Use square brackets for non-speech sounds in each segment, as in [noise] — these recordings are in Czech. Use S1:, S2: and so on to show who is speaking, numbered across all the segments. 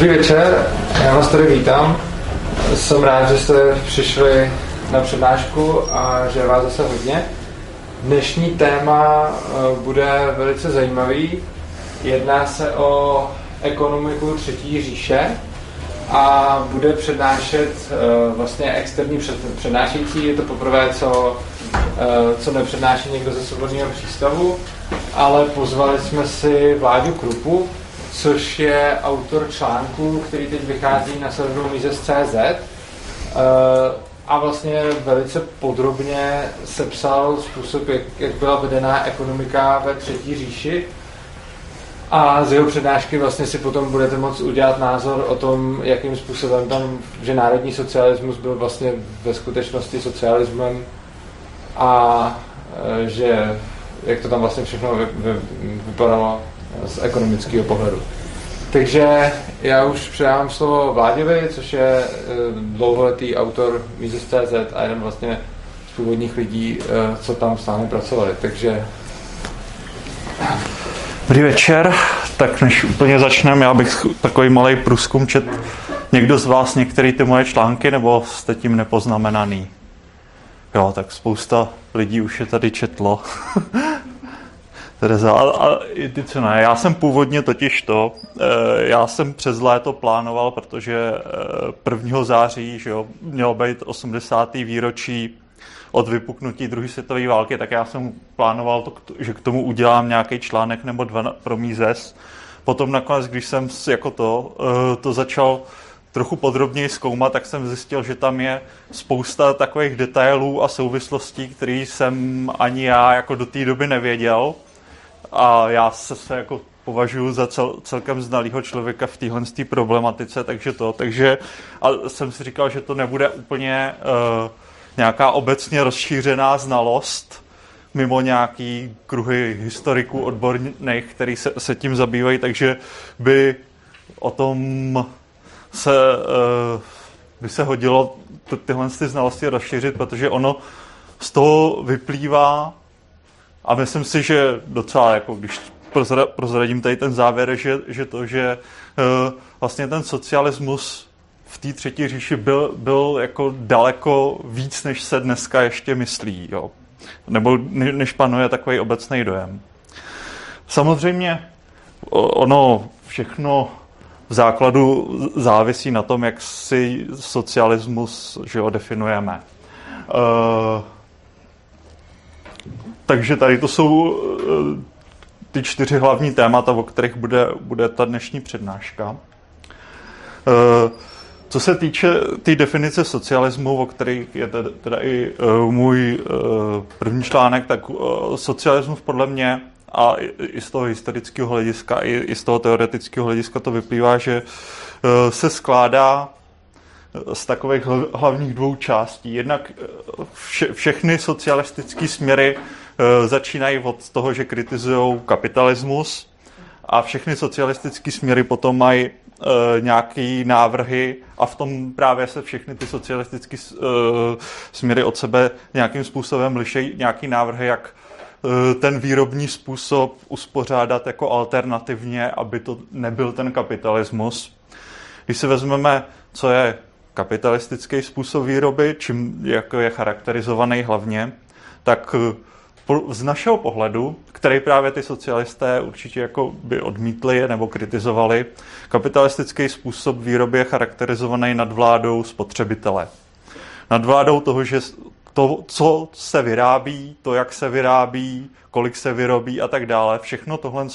S1: Dobrý večer, já vás tady vítám. Jsem rád, že jste přišli na přednášku a že vás zase hodně. Dnešní téma eh, bude velice zajímavý. Jedná se o ekonomiku třetí říše a bude přednášet eh, vlastně externí přednášející. Je to poprvé, co, eh, co nepřednáší někdo ze svobodného přístavu, ale pozvali jsme si Vláďu Krupu, což je autor článku, který teď vychází na serveru Mises.cz eh, a vlastně velice podrobně sepsal způsob, jak, jak byla vedená ekonomika ve třetí říši a z jeho přednášky vlastně si potom budete moct udělat názor o tom, jakým způsobem tam, že národní socialismus byl vlastně ve skutečnosti socialismem a eh, že jak to tam vlastně všechno vy, vy, vypadalo z ekonomického pohledu. Takže já už předávám slovo Vláděvi, což je eh, dlouholetý autor Mises.cz a jeden vlastně z původních lidí, eh, co tam s námi pracovali. Takže...
S2: Dobrý večer. Tak než úplně začneme, já bych takový malý průzkum čet někdo z vás některé ty moje články, nebo jste tím nepoznamenaný? Jo, tak spousta lidí už je tady četlo. [laughs] Tereza, a, a ty co ne, já jsem původně totiž to, e, já jsem přes léto plánoval, protože e, 1. září že jo, mělo být 80. výročí od vypuknutí druhé světové války, tak já jsem plánoval, to, že k tomu udělám nějaký článek nebo dva pro Mízes. Potom nakonec, když jsem jako to, e, to začal trochu podrobněji zkoumat, tak jsem zjistil, že tam je spousta takových detailů a souvislostí, které jsem ani já jako do té doby nevěděl a já se, se jako považuji za cel, celkem znalýho člověka v téhle problematice, takže to, takže a jsem si říkal, že to nebude úplně uh, nějaká obecně rozšířená znalost, mimo nějaký kruhy historiků odborných, který se, se tím zabývají, takže by o tom se, uh, by se hodilo tyhle ty znalosti rozšířit, protože ono z toho vyplývá a myslím si, že docela, jako když prozradím tady ten závěr, že, že to, že uh, vlastně ten socialismus v té třetí říši byl, byl jako daleko víc, než se dneska ještě myslí, jo. nebo než panuje takový obecný dojem. Samozřejmě ono všechno v základu závisí na tom, jak si socialismus že jo, definujeme. Uh, takže tady to jsou eh, ty čtyři hlavní témata, o kterých bude, bude ta dnešní přednáška. Eh, co se týče té tý definice socialismu, o kterých je teda, i uh, můj první článek, tak socialismus podle mě a i, z toho historického hlediska, i, z toho teoretického hlediska to vyplývá, že se skládá z takových hlavních dvou částí. Jednak vše, všechny socialistické směry Eh, začínají od toho, že kritizují kapitalismus a všechny socialistické směry potom mají uh, nějaké návrhy a v tom právě se všechny ty socialistické uh, směry od sebe nějakým způsobem lišejí nějaký návrhy, jak uh, ten výrobní způsob uspořádat jako alternativně, aby to nebyl ten kapitalismus. Když si vezmeme, co je kapitalistický způsob výroby, čím jako je charakterizovaný hlavně, tak z našeho pohledu, který právě ty socialisté určitě jako by odmítli nebo kritizovali, kapitalistický způsob výroby je charakterizovaný nadvládou spotřebitele. Nadvládou toho, že to, co se vyrábí, to, jak se vyrábí, kolik se vyrobí a tak dále, všechno tohle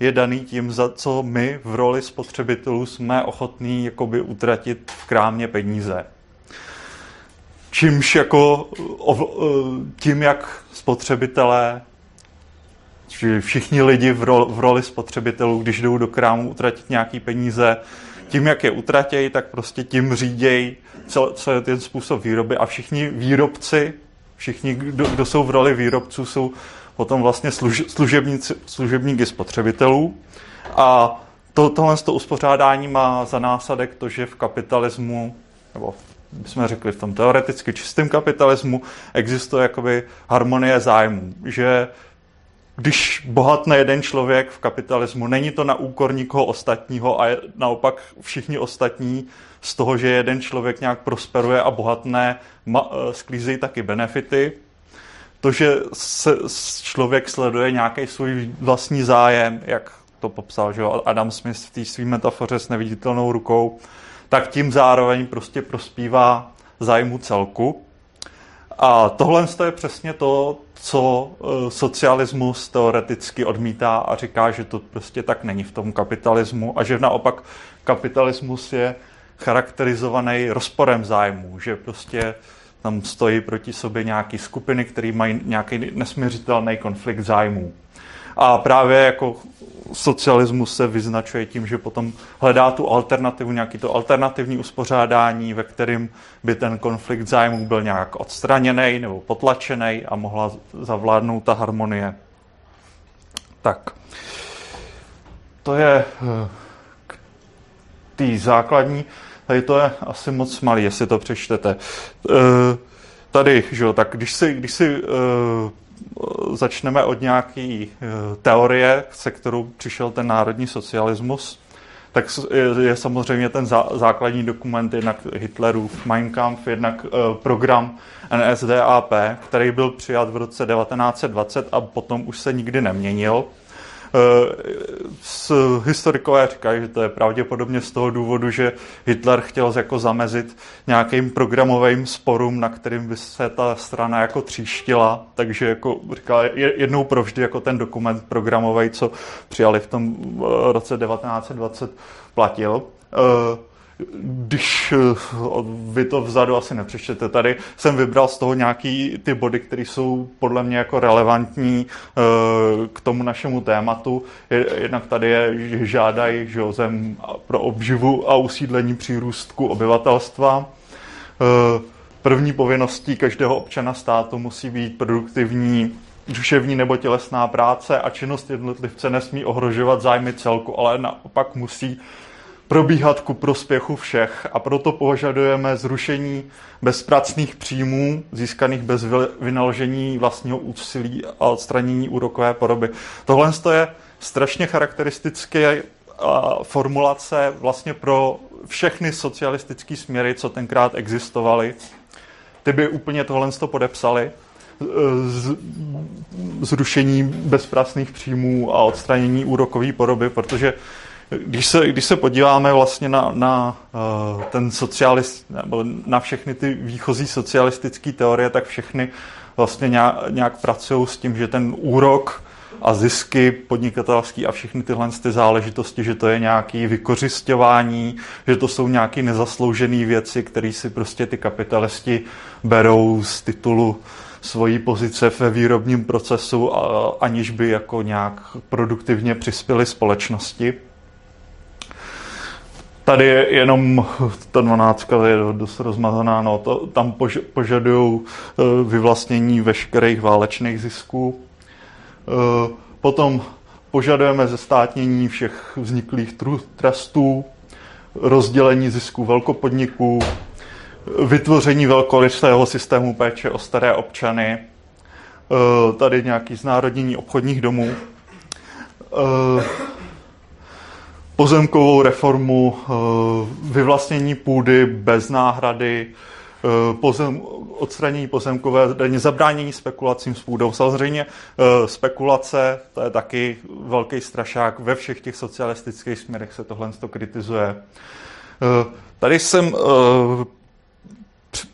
S2: je daný tím, za co my v roli spotřebitelů jsme ochotní utratit v krámě peníze. Čímž jako tím, jak spotřebitelé, všichni lidi v, roli, v roli spotřebitelů, když jdou do krámu utratit nějaký peníze, tím, jak je utratějí, tak prostě tím řídějí, co je ten způsob výroby. A všichni výrobci, všichni, kdo, kdo jsou v roli výrobců, jsou potom vlastně služ, služebníci, služebníky spotřebitelů. A to, tohle to uspořádání má za následek to, že v kapitalismu nebo jsme řekli, v tom teoreticky čistém kapitalismu existuje jakoby harmonie zájmů, že když bohatne jeden člověk v kapitalismu, není to na úkor nikoho ostatního a naopak všichni ostatní z toho, že jeden člověk nějak prosperuje a bohatne, eh, sklízejí taky benefity. To, že se člověk sleduje nějaký svůj vlastní zájem, jak to popsal že Adam Smith v té své metafoře s neviditelnou rukou, tak tím zároveň prostě prospívá zájmu celku. A tohle je přesně to, co e, socialismus teoreticky odmítá a říká, že to prostě tak není v tom kapitalismu a že naopak kapitalismus je charakterizovaný rozporem zájmů, že prostě tam stojí proti sobě nějaké skupiny, které mají nějaký nesměřitelný konflikt zájmů. A právě jako socialismus se vyznačuje tím, že potom hledá tu alternativu, nějaký to alternativní uspořádání, ve kterém by ten konflikt zájmů byl nějak odstraněný nebo potlačený a mohla zavládnout ta harmonie. Tak. To je eh, k té základní. Tady to je asi moc malý, jestli to přečtete. Eh, tady, že jo, tak když si, když si eh, začneme od nějaké eh, teorie, se kterou přišel ten národní socialismus, tak je, samozřejmě ten zá, základní dokument jednak Hitlerův Mein Kampf, jednak uh, program NSDAP, který byl přijat v roce 1920 a potom už se nikdy neměnil. S historikové říkají, že to je pravděpodobně z toho důvodu, že Hitler chtěl jako zamezit nějakým programovým sporům, na kterým by se ta strana jako tříštila, takže jako říká, jednou provždy jako ten dokument programový, co přijali v tom eh, roce 1920, platil. Uh, když eh, vy to vzadu asi nepřečtete, tady jsem vybral z toho nějaký ty body, které jsou podle mě jako relevantní eh, k tomu našemu tématu. Jednak tady je, že žádají že zem pro obživu a usídlení přírůstku obyvatelstva. Eh, první povinností každého občana státu musí být produktivní duševní nebo tělesná práce a činnost jednotlivce nesmí ohrožovat zájmy celku, ale naopak musí probíhat ku prospěchu všech a proto požadujeme zrušení bezpracných příjmů získaných bez vynaložení vlastního úsilí a odstranění úrokové poroby. Tohle je strašně charakteristické formulace vlastně pro všechny socialistické směry, co tenkrát existovaly. Ty by úplně tohle podepsali. Z, zrušení bezpracných příjmů a odstranění úrokové poroby, protože když se, když se podíváme vlastně na, na uh, ten socialist, nebo na všechny ty výchozí socialistické teorie, tak všechny vlastně nějak, nějak pracují s tím, že ten úrok a zisky podnikatelský a všechny tyhle ty záležitosti, že to je nějaký vykořišťování, že to jsou nějaké nezasloužené věci, které si prostě ty kapitalisti berou z titulu svojí pozice ve výrobním procesu, aniž by jako nějak produktivně přispěli společnosti. Tady je jenom ta dvanáctka je dost rozmazaná, no, to, tam pož, požadují eh, vyvlastnění veškerých válečných zisků. Eh, potom požadujeme zestátnění všech vzniklých trustů, rozdělení zisků velkopodniků, vytvoření velkorysého systému péče o staré občany, eh, tady nějaký znárodnění obchodních domů, pozemkovou reformu, eh, vyvlastnění půdy bez náhrady, eh, pozem, odstranění pozemkové daně, zabránění spekulacím s půdou. Samozřejmě eh, spekulace, to je taky velký strašák. Ve všech těch socialistických směrech se tohle to kritizuje. Tady jsem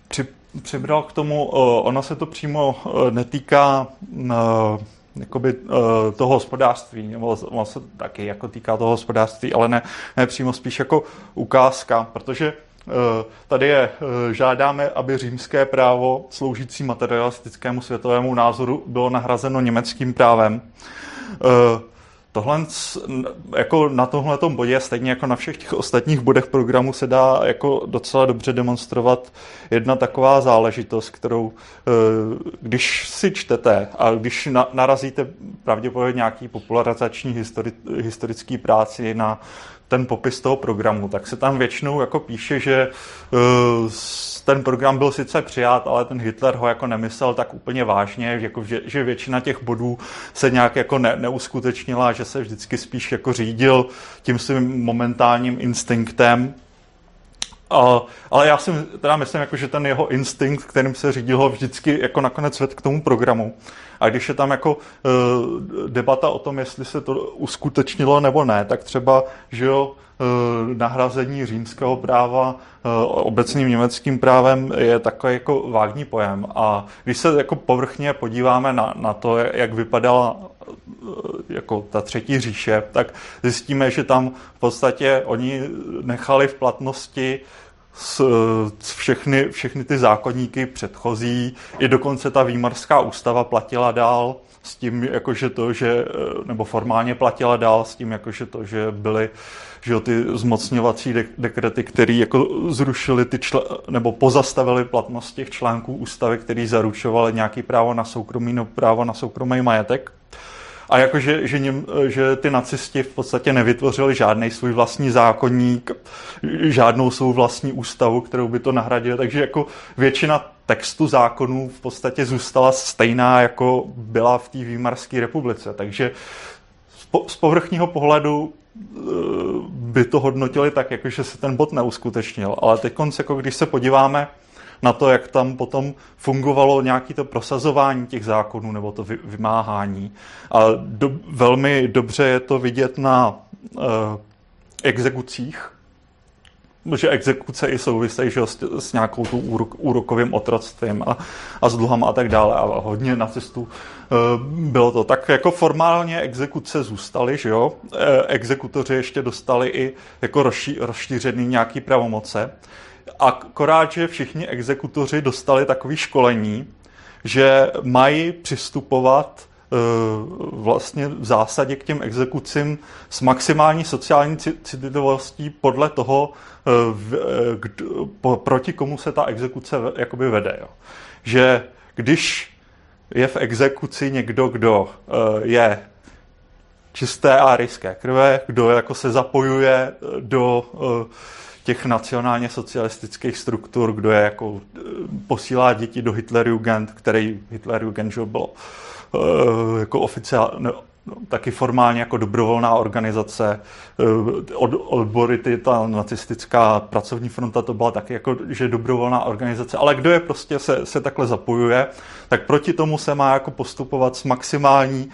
S2: při, přibral k tomu, ono se to přímo netýká jakoby, uh, toho hospodářství, nebo on se taky jako týká toho hospodářství, ale ne, ne přímo spíš jako ukázka, protože uh, tady je, uh, žádáme, aby římské právo sloužící materialistickému světovému názoru bylo nahrazeno německým právem. Tohle, jako na tomhle bodě, stejně jako na všech těch ostatních bodech programu, se dá jako docela dobře demonstrovat jedna taková záležitost, kterou, eh, když si čtete a když narazíte pravděpodobně nějaký popularizační histori, historický práci na ten popis toho programu, tak se tam většinou jako píše, že uh, ten program byl sice přijat, ale ten Hitler ho jako nemyslel tak úplně vážně, jako že, že většina těch bodů se nějak jako ne, neuskutečnila, že se vždycky spíš jako řídil tím svým momentálním instinktem. Uh, ale já si teda myslím, jako, že ten jeho instinkt, kterým se řídil, ho vždycky jako nakonec ved k tomu programu. A když je tam jako uh, debata o tom, jestli se to uskutečnilo nebo ne, tak třeba, že jo, uh, nahrazení římského práva uh, obecným německým právem je takový jako vágní pojem. A když se jako povrchně podíváme na, na to, jak vypadala jako ta třetí říše, tak zjistíme, že tam v podstatě oni nechali v platnosti s, s všechny, všechny ty zákonníky předchozí, i dokonce ta výmarská ústava platila dál s tím, jakože to, že, nebo formálně platila dál s tím, jakože to, že byly že ty zmocňovací de- dekrety, které jako zrušily ty čl- nebo pozastavili platnost těch článků ústavy, který zaručovaly nějaký právo na soukromí nebo právo na soukromý majetek. A jakože že, něm, že ty nacisti v podstatě nevytvořili žádný svůj vlastní zákonník, žádnou svou vlastní ústavu, kterou by to nahradili, takže jako většina textu zákonů v podstatě zůstala stejná, jako byla v té Výmarské republice. Takže z povrchního pohledu eh, by to hodnotili tak, jako že se ten bod neuskutečnil. Ale teď, jako když se podíváme na to, jak tam potom fungovalo nějaké to prosazování těch zákonů nebo to vymáhání. A do, velmi dobře je to vidět na uh, exekucích, že exekuce i souvisejí s, s nějakou tu úrok, úrokovým otroctvím a, a s dluhama a tak dále. A hodně nacistů uh, bylo to. Tak jako formálně exekuce zůstaly, že jo. Uh, exekutoři ještě dostali i jako rozší, rozšířený nějaký pravomoce. Akorát, že všichni exekutoři dostali takové školení, že mají přistupovat e, vlastně v zásadě k těm exekucím s maximální sociální citlivostí podle toho, e, e, proti komu se ta exekuce jakoby vede. Jo. Že když je v exekuci někdo, kdo je čisté a ryské krve, kdo jako se zapojuje do těch nacionálně socialistických struktur, kdo je jako eh, posílá děti do Hitlerjugend, který Hitlerjugend že bylo uh, jako oficiálně, no, taky formálně jako dobrovolná organizace, eh, od, odbory, ty, ta nacistická pracovní fronta, to byla taky jako, že dobrovolná organizace, ale kdo je prostě se, se takhle zapojuje, tak proti tomu se má jako postupovat s maximální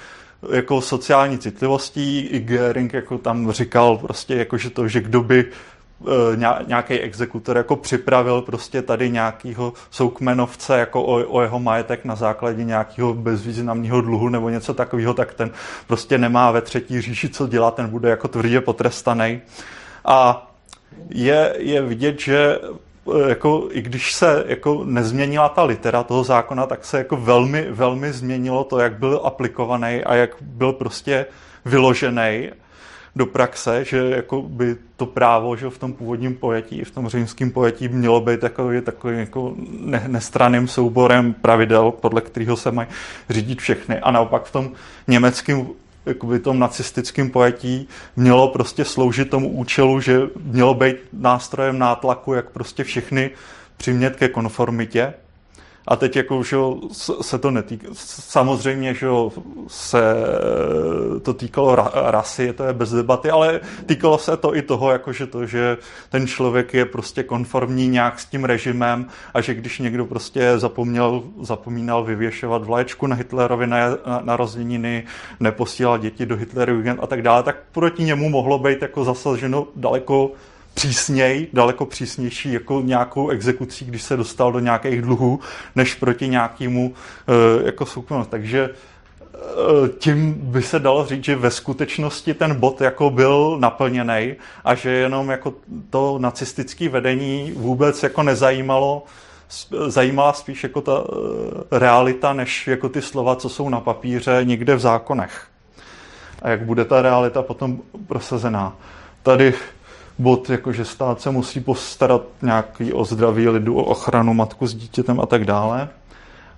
S2: jako sociální citlivostí. I Gering jako tam říkal prostě jako, že to, že kdo by nějaký exekutor jako připravil prostě tady nějakýho soukmenovce jako o, o jeho majetek na základě nějakého bezvýznamného dluhu nebo něco takového, tak ten prostě nemá ve třetí říši co dělat, ten bude jako tvrdě potrestaný. A je, je vidět, že e, jako, i když se jako nezměnila ta litera toho zákona, tak se jako velmi, velmi změnilo to, jak byl aplikovaný a jak byl prostě vyložený do praxe, že jako by to právo že v tom původním pojetí, v tom římském pojetí mělo být takový, takový jako ne, nestraným souborem pravidel, podle kterého se mají řídit všechny. A naopak v tom německém jakoby tom nacistickém pojetí mělo prostě sloužit tomu účelu, že mělo být nástrojem nátlaku, jak prostě všechny přimět ke konformitě a teď jako, že se to netýká. Samozřejmě, že se to týkalo rasy, to je bez debaty, ale týkalo se to i toho, jako, že to, že ten člověk je prostě konformní nějak s tím režimem a že když někdo prostě zapomněl, zapomínal vyvěšovat vlaječku na Hitlerovi na, na, narozeniny, neposílal děti do Hitleru a tak dále, tak proti němu mohlo být jako zasaženo daleko přísněj, daleko přísnější jako nějakou exekucí, když se dostal do nějakých dluhů, než proti nějakému uh, jako soukromu. Takže uh, tím by se dalo říct, že ve skutečnosti ten bod jako byl naplněný a že jenom jako to nacistické vedení vůbec jako nezajímalo, zajímala spíš jako ta uh, realita, než jako ty slova, co jsou na papíře někde v zákonech. A jak bude ta realita potom prosazená. Tady bod, jakože stát se musí postarat nějaký o zdraví lidu, o ochranu matku s dítětem a tak dále.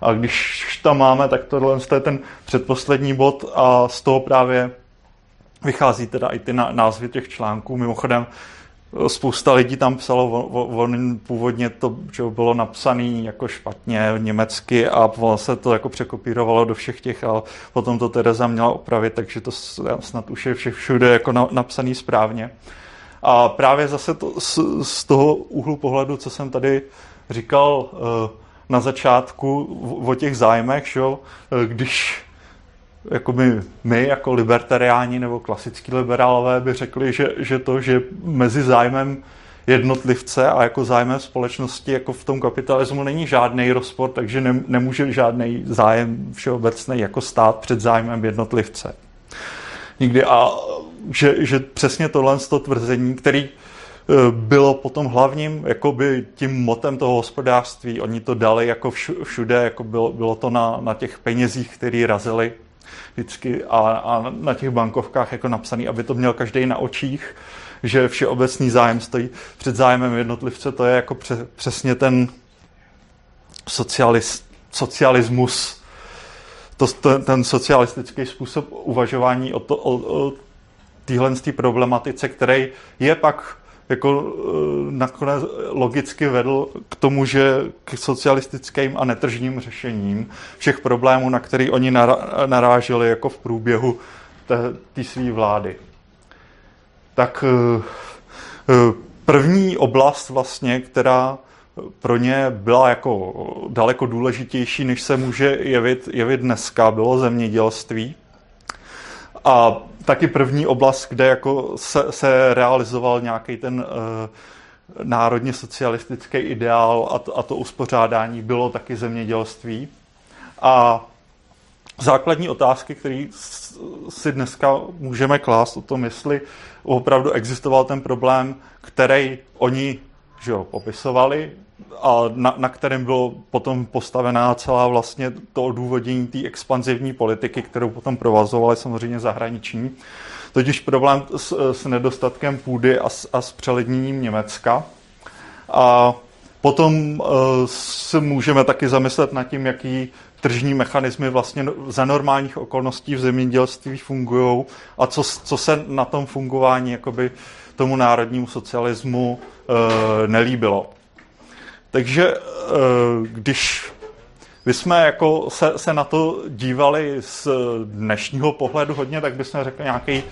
S2: A když tam máme, tak tohle je ten předposlední bod a z toho právě vychází teda i ty názvy těch článků. Mimochodem, spousta lidí tam psalo, on původně to že bylo napsané jako špatně německy a se to jako překopírovalo do všech těch a potom to Tereza měla opravit, takže to snad už je všude jako napsaný správně. A právě zase to, z, z toho úhlu pohledu, co jsem tady říkal eh, na začátku o těch zájmech, že, eh, když jakoby my jako libertariáni nebo klasický liberálové by řekli, že, že to, že mezi zájmem jednotlivce a jako zájmem společnosti jako v tom kapitalismu není žádný rozpor, takže ne, nemůže žádný zájem všeobecný jako stát před zájmem jednotlivce. Nikdy. A že, že přesně tohle to tvrzení, který e, bylo potom hlavním jakoby tím motem toho hospodářství. Oni to dali jako všude, jako bylo, bylo to na, na těch penězích, které razili vždycky a, a na těch bankovkách jako napsaný, aby to měl každý na očích, že všeobecný zájem stojí před zájmem jednotlivce, to je jako pře, přesně ten socialis, socialismus, to, ten, ten socialistický způsob uvažování o, to, o, o téhle problematice, který je pak jako eh, nakonec logicky vedl k tomu, že k socialistickým a netržním řešením všech problémů, na který oni naráželi jako v průběhu té své vlády. Tak eh, eh, první oblast vlastně, která pro ně byla jako daleko důležitější, než se může jevit, jevit dneska, bylo zemědělství. A taky první oblast, kde jako se, se realizoval nějaký ten uh, národně socialistický ideál a to, a to uspořádání bylo taky zemědělství. A základní otázky, které si dneska můžeme klást o tom, jestli opravdu existoval ten problém, který oni že jo, popisovali, a na, na kterém bylo potom postavená celá vlastně to odůvodnění té expanzivní politiky, kterou potom provazovali samozřejmě zahraniční. Totiž problém s, s nedostatkem půdy a s, a s přelidněním Německa. A potom uh, se můžeme taky zamyslet nad tím, jaký tržní mechanismy vlastně za normálních okolností v zemědělství fungují a co, co se na tom fungování jakoby tomu národnímu socialismu nelíbilo. Takže eh, když bychom jako se, se na to dívali z dnešního pohledu hodně, tak bychom řekli nějaký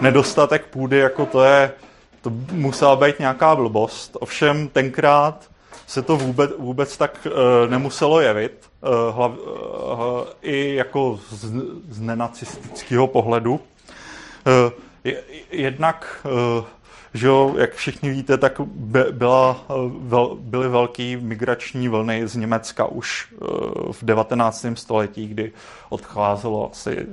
S2: nedostatek půdy, jako to je, to musela být nějaká blbost. Ovšem tenkrát se to vůbec, vůbec tak uh, nemuselo jevit, uh, hlav, uh, i jako z, z nenacistického pohledu. Uh, jednak uh, že jo, jak všichni víte, tak byla, vel, byly velké migrační vlny z Německa už eh, v 19. století, kdy odcházelo asi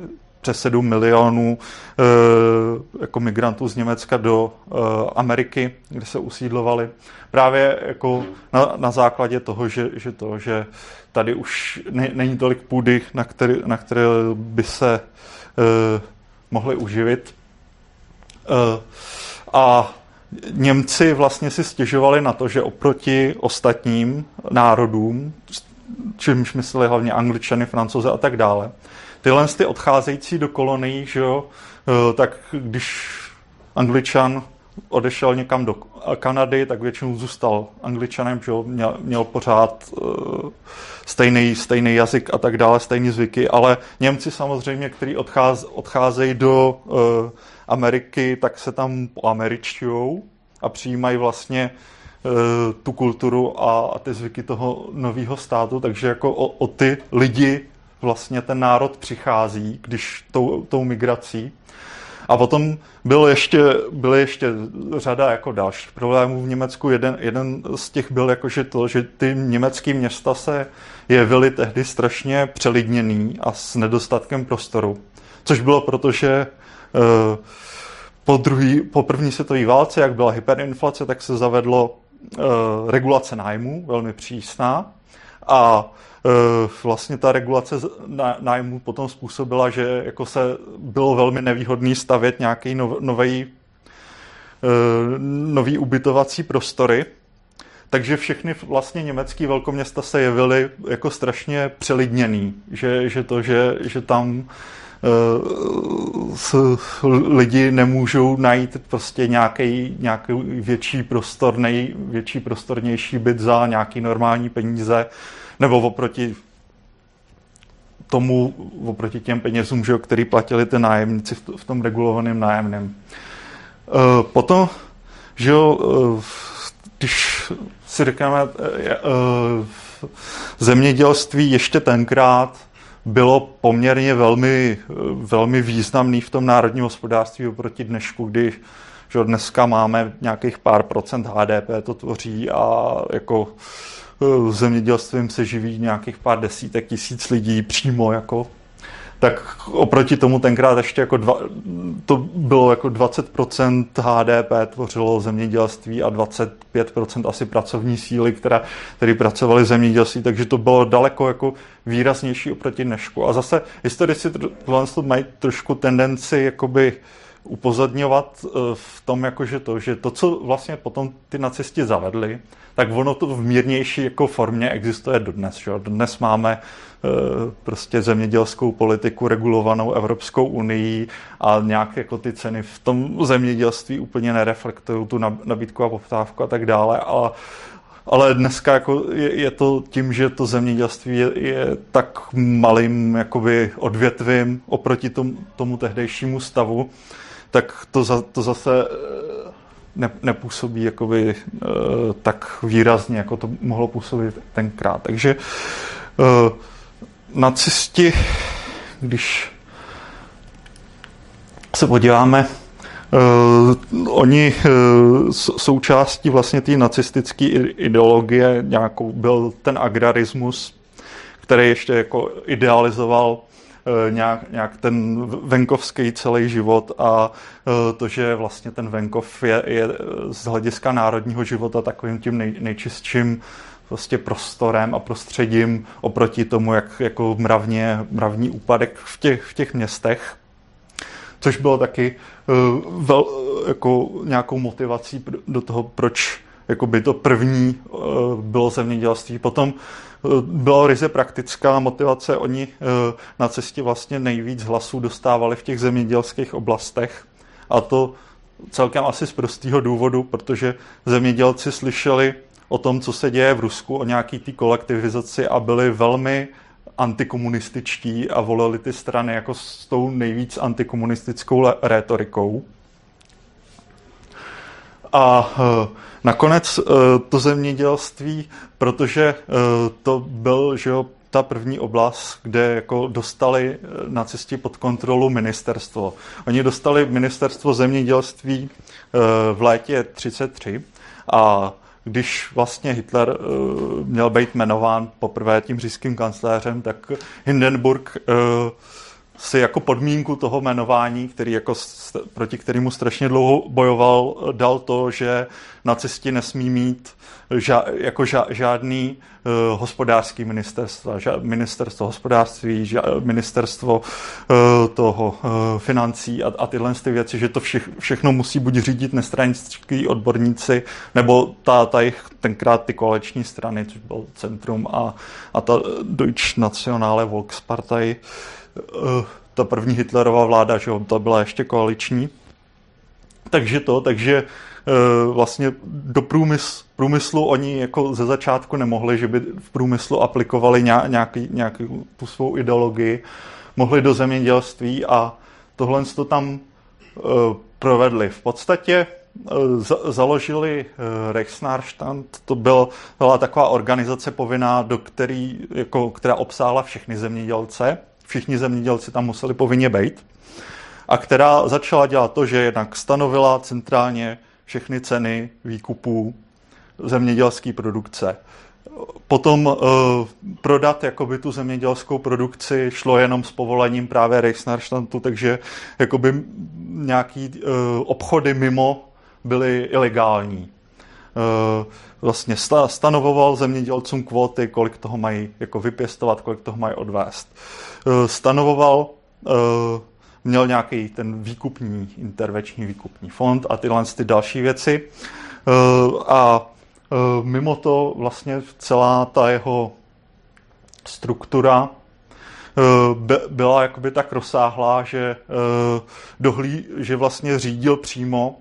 S2: přes 7 milionů e, jako migrantů z Německa do e, Ameriky, kde se usídlovali. Právě jako na, na základě toho, že, že, to, že tady už ne, není tolik půdy, na které, na které by se mohli uživit. A Němci vlastně si stěžovali na to, že oproti ostatním národům, čímž mysleli hlavně Angličany, Francouze a tak dále, tyhle ty odcházející do kolonií, že jo, eh, tak když Angličan odešel někam do Kanady, tak většinou zůstal Angličanem, že jo, měl, měl pořád uh, stejný, stejný jazyk a tak dále, stejný zvyky, ale Němci samozřejmě, kteří odcház, odcházejí do uh, Ameriky, tak se tam poameričťujou a přijímají vlastně uh, tu kulturu a, a ty zvyky toho nového státu, takže jako o, o ty lidi vlastně ten národ přichází, když tou, tou migrací. A potom byl ještě, byly ještě řada jako dalších problémů v Německu. Jeden, jeden z těch byl jako, že to, že ty německé města se jevily tehdy strašně přelidněný a s nedostatkem prostoru. Což bylo proto, že po, druhý, po první světové válce, jak byla hyperinflace, tak se zavedlo uh, regulace nájmu, velmi přísná. A uh, vlastně ta regulace nájmu potom způsobila, že jako se bylo velmi nevýhodný stavět nějaký nov, nový, nový ubytovací prostory. Takže všechny vlastně německé velkoměsta se jevily jako strašně přelidněný, že, že to, že, že tam lidi nemůžou najít prostě nějaký, nějaký větší prostorný, větší prostornější byt za nějaký normální peníze, nebo oproti tomu, oproti těm penězům, že, který platili ty nájemníci v, tom regulovaném nájemném. E, potom, že když si řekneme, e, zemědělství ještě tenkrát bylo poměrně velmi, velmi významný v tom národním hospodářství oproti dnešku, kdy že dneska máme nějakých pár procent HDP to tvoří a jako zemědělstvím se živí nějakých pár desítek tisíc lidí přímo jako tak oproti tomu tenkrát ještě jako dva, to bylo jako 20% HDP tvořilo zemědělství a 25% asi pracovní síly, které, které pracovaly v zemědělství, takže to bylo daleko jako výraznější oproti dnešku. A zase historici mají trošku tendenci jakoby upozadňovat eh, v tom, jakože to, že to, co vlastně potom ty nacisti zavedli, tak ono to v mírnější jako formě existuje dodnes. Že? Dnes máme e, prostě zemědělskou politiku regulovanou Evropskou unii a nějak jako ty ceny v tom zemědělství úplně nereflektují tu nabídku a poptávku a tak dále. A ale dneska jako je, je to tím, že to zemědělství je, je tak malým jakoby odvětvím oproti tomu, tomu tehdejšímu stavu, tak to, za, to zase ne, nepůsobí jakoby, uh, tak výrazně, jako to mohlo působit tenkrát. Takže uh, nacisti, když se podíváme, uh, oni uh, součástí vlastně té nacistické ideologie nějakou byl ten agrarismus, který ještě jako idealizoval Eh, nějak, nějak ten venkovský celý život a eh, to, že vlastně ten venkov je, je z hlediska národního života takovým tím nej, nejčistším prostě prostorem a prostředím oproti tomu, jak jako mravně, mravní úpadek v těch, v těch městech. Což bylo taky uh, vel, jako nějakou motivací do toho, proč jako by to první uh, bylo zemědělství. Potom byla ryze praktická motivace. Oni eh, na cestě vlastně nejvíc hlasů dostávali v těch zemědělských oblastech a to celkem asi z prostého důvodu, protože zemědělci slyšeli o tom, co se děje v Rusku, o nějaký té kolektivizaci a byli velmi antikomunističtí a volili ty strany jako s tou nejvíc antikomunistickou rétorikou. A uh, nakonec uh, to zemědělství, protože uh, to byl, že jo, ta první oblast, kde jako dostali na cestě pod kontrolu ministerstvo. Oni dostali ministerstvo zemědělství v létě 33 a když vlastně Hitler měl být jmenován poprvé tím říšským kancléřem, tak Hindenburg si jako podmínku toho jmenování, který jako proti kterému strašně dlouho bojoval, dal to, že nacisti nesmí mít ža, jako ža, žádný uh, hospodářský ministerstvo, ža, ministerstvo hospodářství, ža, ministerstvo uh, toho uh, financí a, a tyhle ty věci, že to vše, všechno musí buď řídit nestranický odborníci, nebo ta, ta jich tenkrát ty koaliční strany, což byl Centrum a, a ta Deutsche Nationale Volkspartei, uh, ta první Hitlerová vláda, že to byla ještě koaliční. Takže to, takže uh, vlastně do průmysl, průmyslu oni jako ze začátku nemohli, že by v průmyslu aplikovali nějaký, nějaký tu svou ideologii, mohli do zemědělství a tohle to tam uh, provedli. V podstatě založili Reichsnarstand, to byl, byla taková organizace povinná, do který, jako, která obsáhla všechny zemědělce všichni zemědělci tam museli povinně být, a která začala dělat to, že jednak stanovila centrálně všechny ceny výkupů zemědělské produkce. Potom uh, prodat jakoby tu zemědělskou produkci šlo jenom s povolením právě Reichsnarstantu, takže jakoby nějaký uh, obchody mimo byly ilegální. Uh, vlastně stanovoval zemědělcům kvóty, kolik toho mají jako vypěstovat, kolik toho mají odvést. Eh, stanovoval, eh, měl nějaký ten výkupní, intervenční výkupní fond a tyhle ty další věci. Eh, a mimo to vlastně celá ta jeho struktura byla jakoby tak rozsáhlá, že, dohlí, že vlastně řídil přímo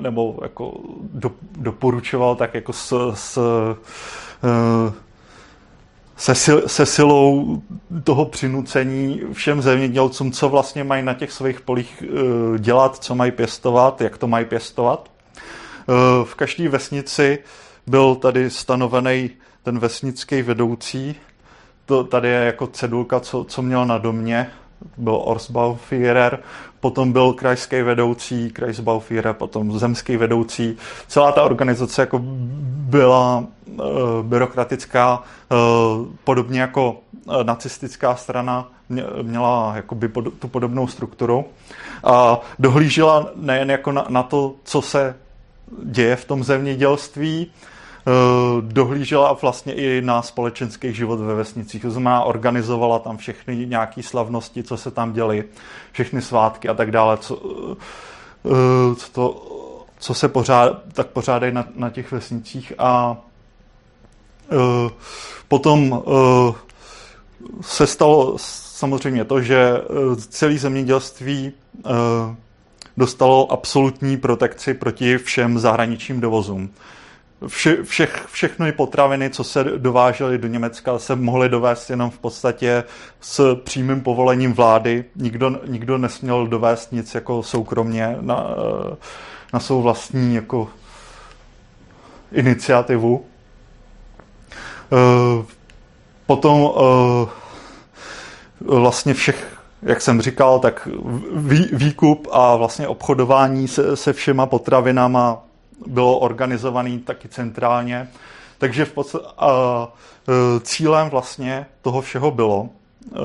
S2: nebo jako do, doporučoval tak jako s, s se, sil, se silou toho přinucení všem zemědělcům, co vlastně mají na těch svých polích eh, dělat, co mají pěstovat, jak to mají pěstovat. Eh, v každé vesnici byl tady stanovený ten vesnický vedoucí. To tady je jako cedulka, co, co měl na domě. Byl Orsbauführer, potom byl krajský vedoucí, Kreisbauführer, potom zemský vedoucí. Celá ta organizace jako byla uh, byrokratická, uh, podobně jako uh, nacistická strana mě, měla jakoby pod, tu podobnou strukturu a dohlížela nejen jako na, na to, co se děje v tom zemědělství, dohlížela vlastně i na společenský život ve vesnicích. To znamená, organizovala tam všechny nějaké slavnosti, co se tam děly, všechny svátky a tak dále, co, co, to, co se pořád, tak pořádají na, na těch vesnicích a uh, potom se stalo samozřejmě to, že celé zemědělství dostalo absolutní protekci proti všem zahraničním dovozům vše, všech, všechny potraviny, co se dovážely do Německa, se mohly dovést jenom v podstatě s přímým povolením vlády. Nikdo, nikdo nesměl dovést nic jako soukromně na, na svou vlastní jako iniciativu. Eh, potom eh, vlastně všech, jak jsem říkal, tak výkup a vlastně obchodování se, se všema potravinama bylo organizovaný taky centrálně. Takže v podstatě, e, cílem vlastně toho všeho bylo e,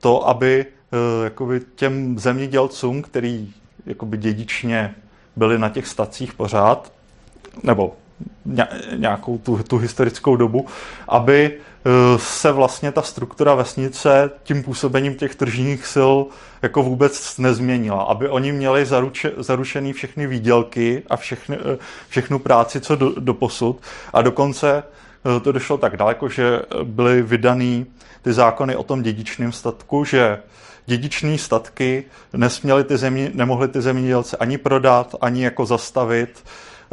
S2: to, aby e, jakoby těm zemědělcům, který jakoby dědičně byli na těch stacích pořád, nebo nějakou tu, tu historickou dobu, aby Eh, se vlastně ta struktura vesnice tím působením těch tržních sil jako vůbec nezměnila. Aby oni měli zaruče, zaručený všechny výdělky a všechny, eh, všechnu práci, co do, do posud. A dokonce eh, to došlo tak daleko, že byly vydaný ty zákony o tom dědičném statku, že dědičné statky nesměli ty země, nemohli ty zemědělce ani prodat, ani jako zastavit,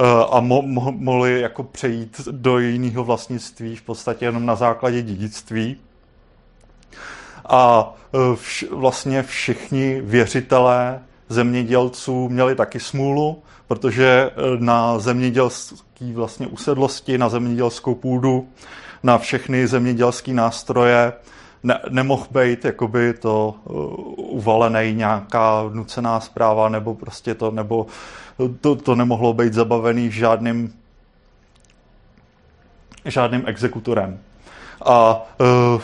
S2: a mo- mo- mohli jako přejít do jiného vlastnictví v podstatě jenom na základě dědictví. A eh, vš- vlastně všichni věřitelé zemědělců měli taky smůlu, protože eh, na zemědělské vlastně usedlosti, na zemědělskou půdu, na všechny zemědělské nástroje ne, nemohl být jakoby to uvalený nějaká nucená zpráva nebo prostě to, nebo to, to nemohlo být zabavený žádným žádným exekutorem. A, uh,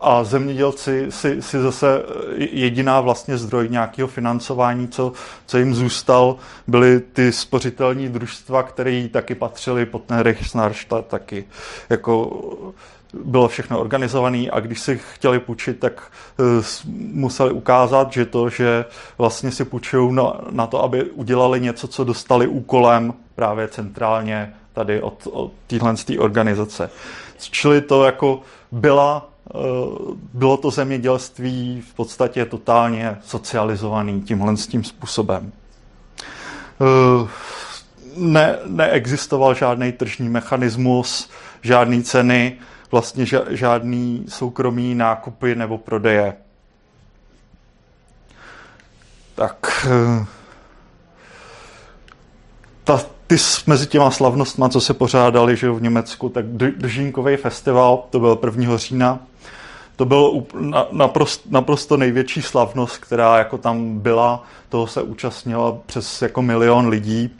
S2: a zemědělci si, si zase jediná vlastně zdroj nějakého financování, co, co jim zůstal, byly ty spořitelní družstva, které taky patřily pod ten Reichsnarstadt taky. Jako bylo všechno organizované a když si chtěli půjčit, tak uh, museli ukázat, že to, že vlastně si půjčují na, na to, aby udělali něco, co dostali úkolem právě centrálně tady od, od téhle organizace. Čili to jako byla, uh, bylo to zemědělství v podstatě totálně socializovaný tímhle tím způsobem. Uh, ne, neexistoval žádný tržní mechanismus, žádné ceny, vlastně žádný soukromý nákupy nebo prodeje. Tak eh, ta, ty mezi těma slavnostma, co se pořádali že v Německu, tak Držínkový festival, to byl 1. října, to byl naprosto, naprosto největší slavnost, která jako tam byla, toho se účastnila přes jako milion lidí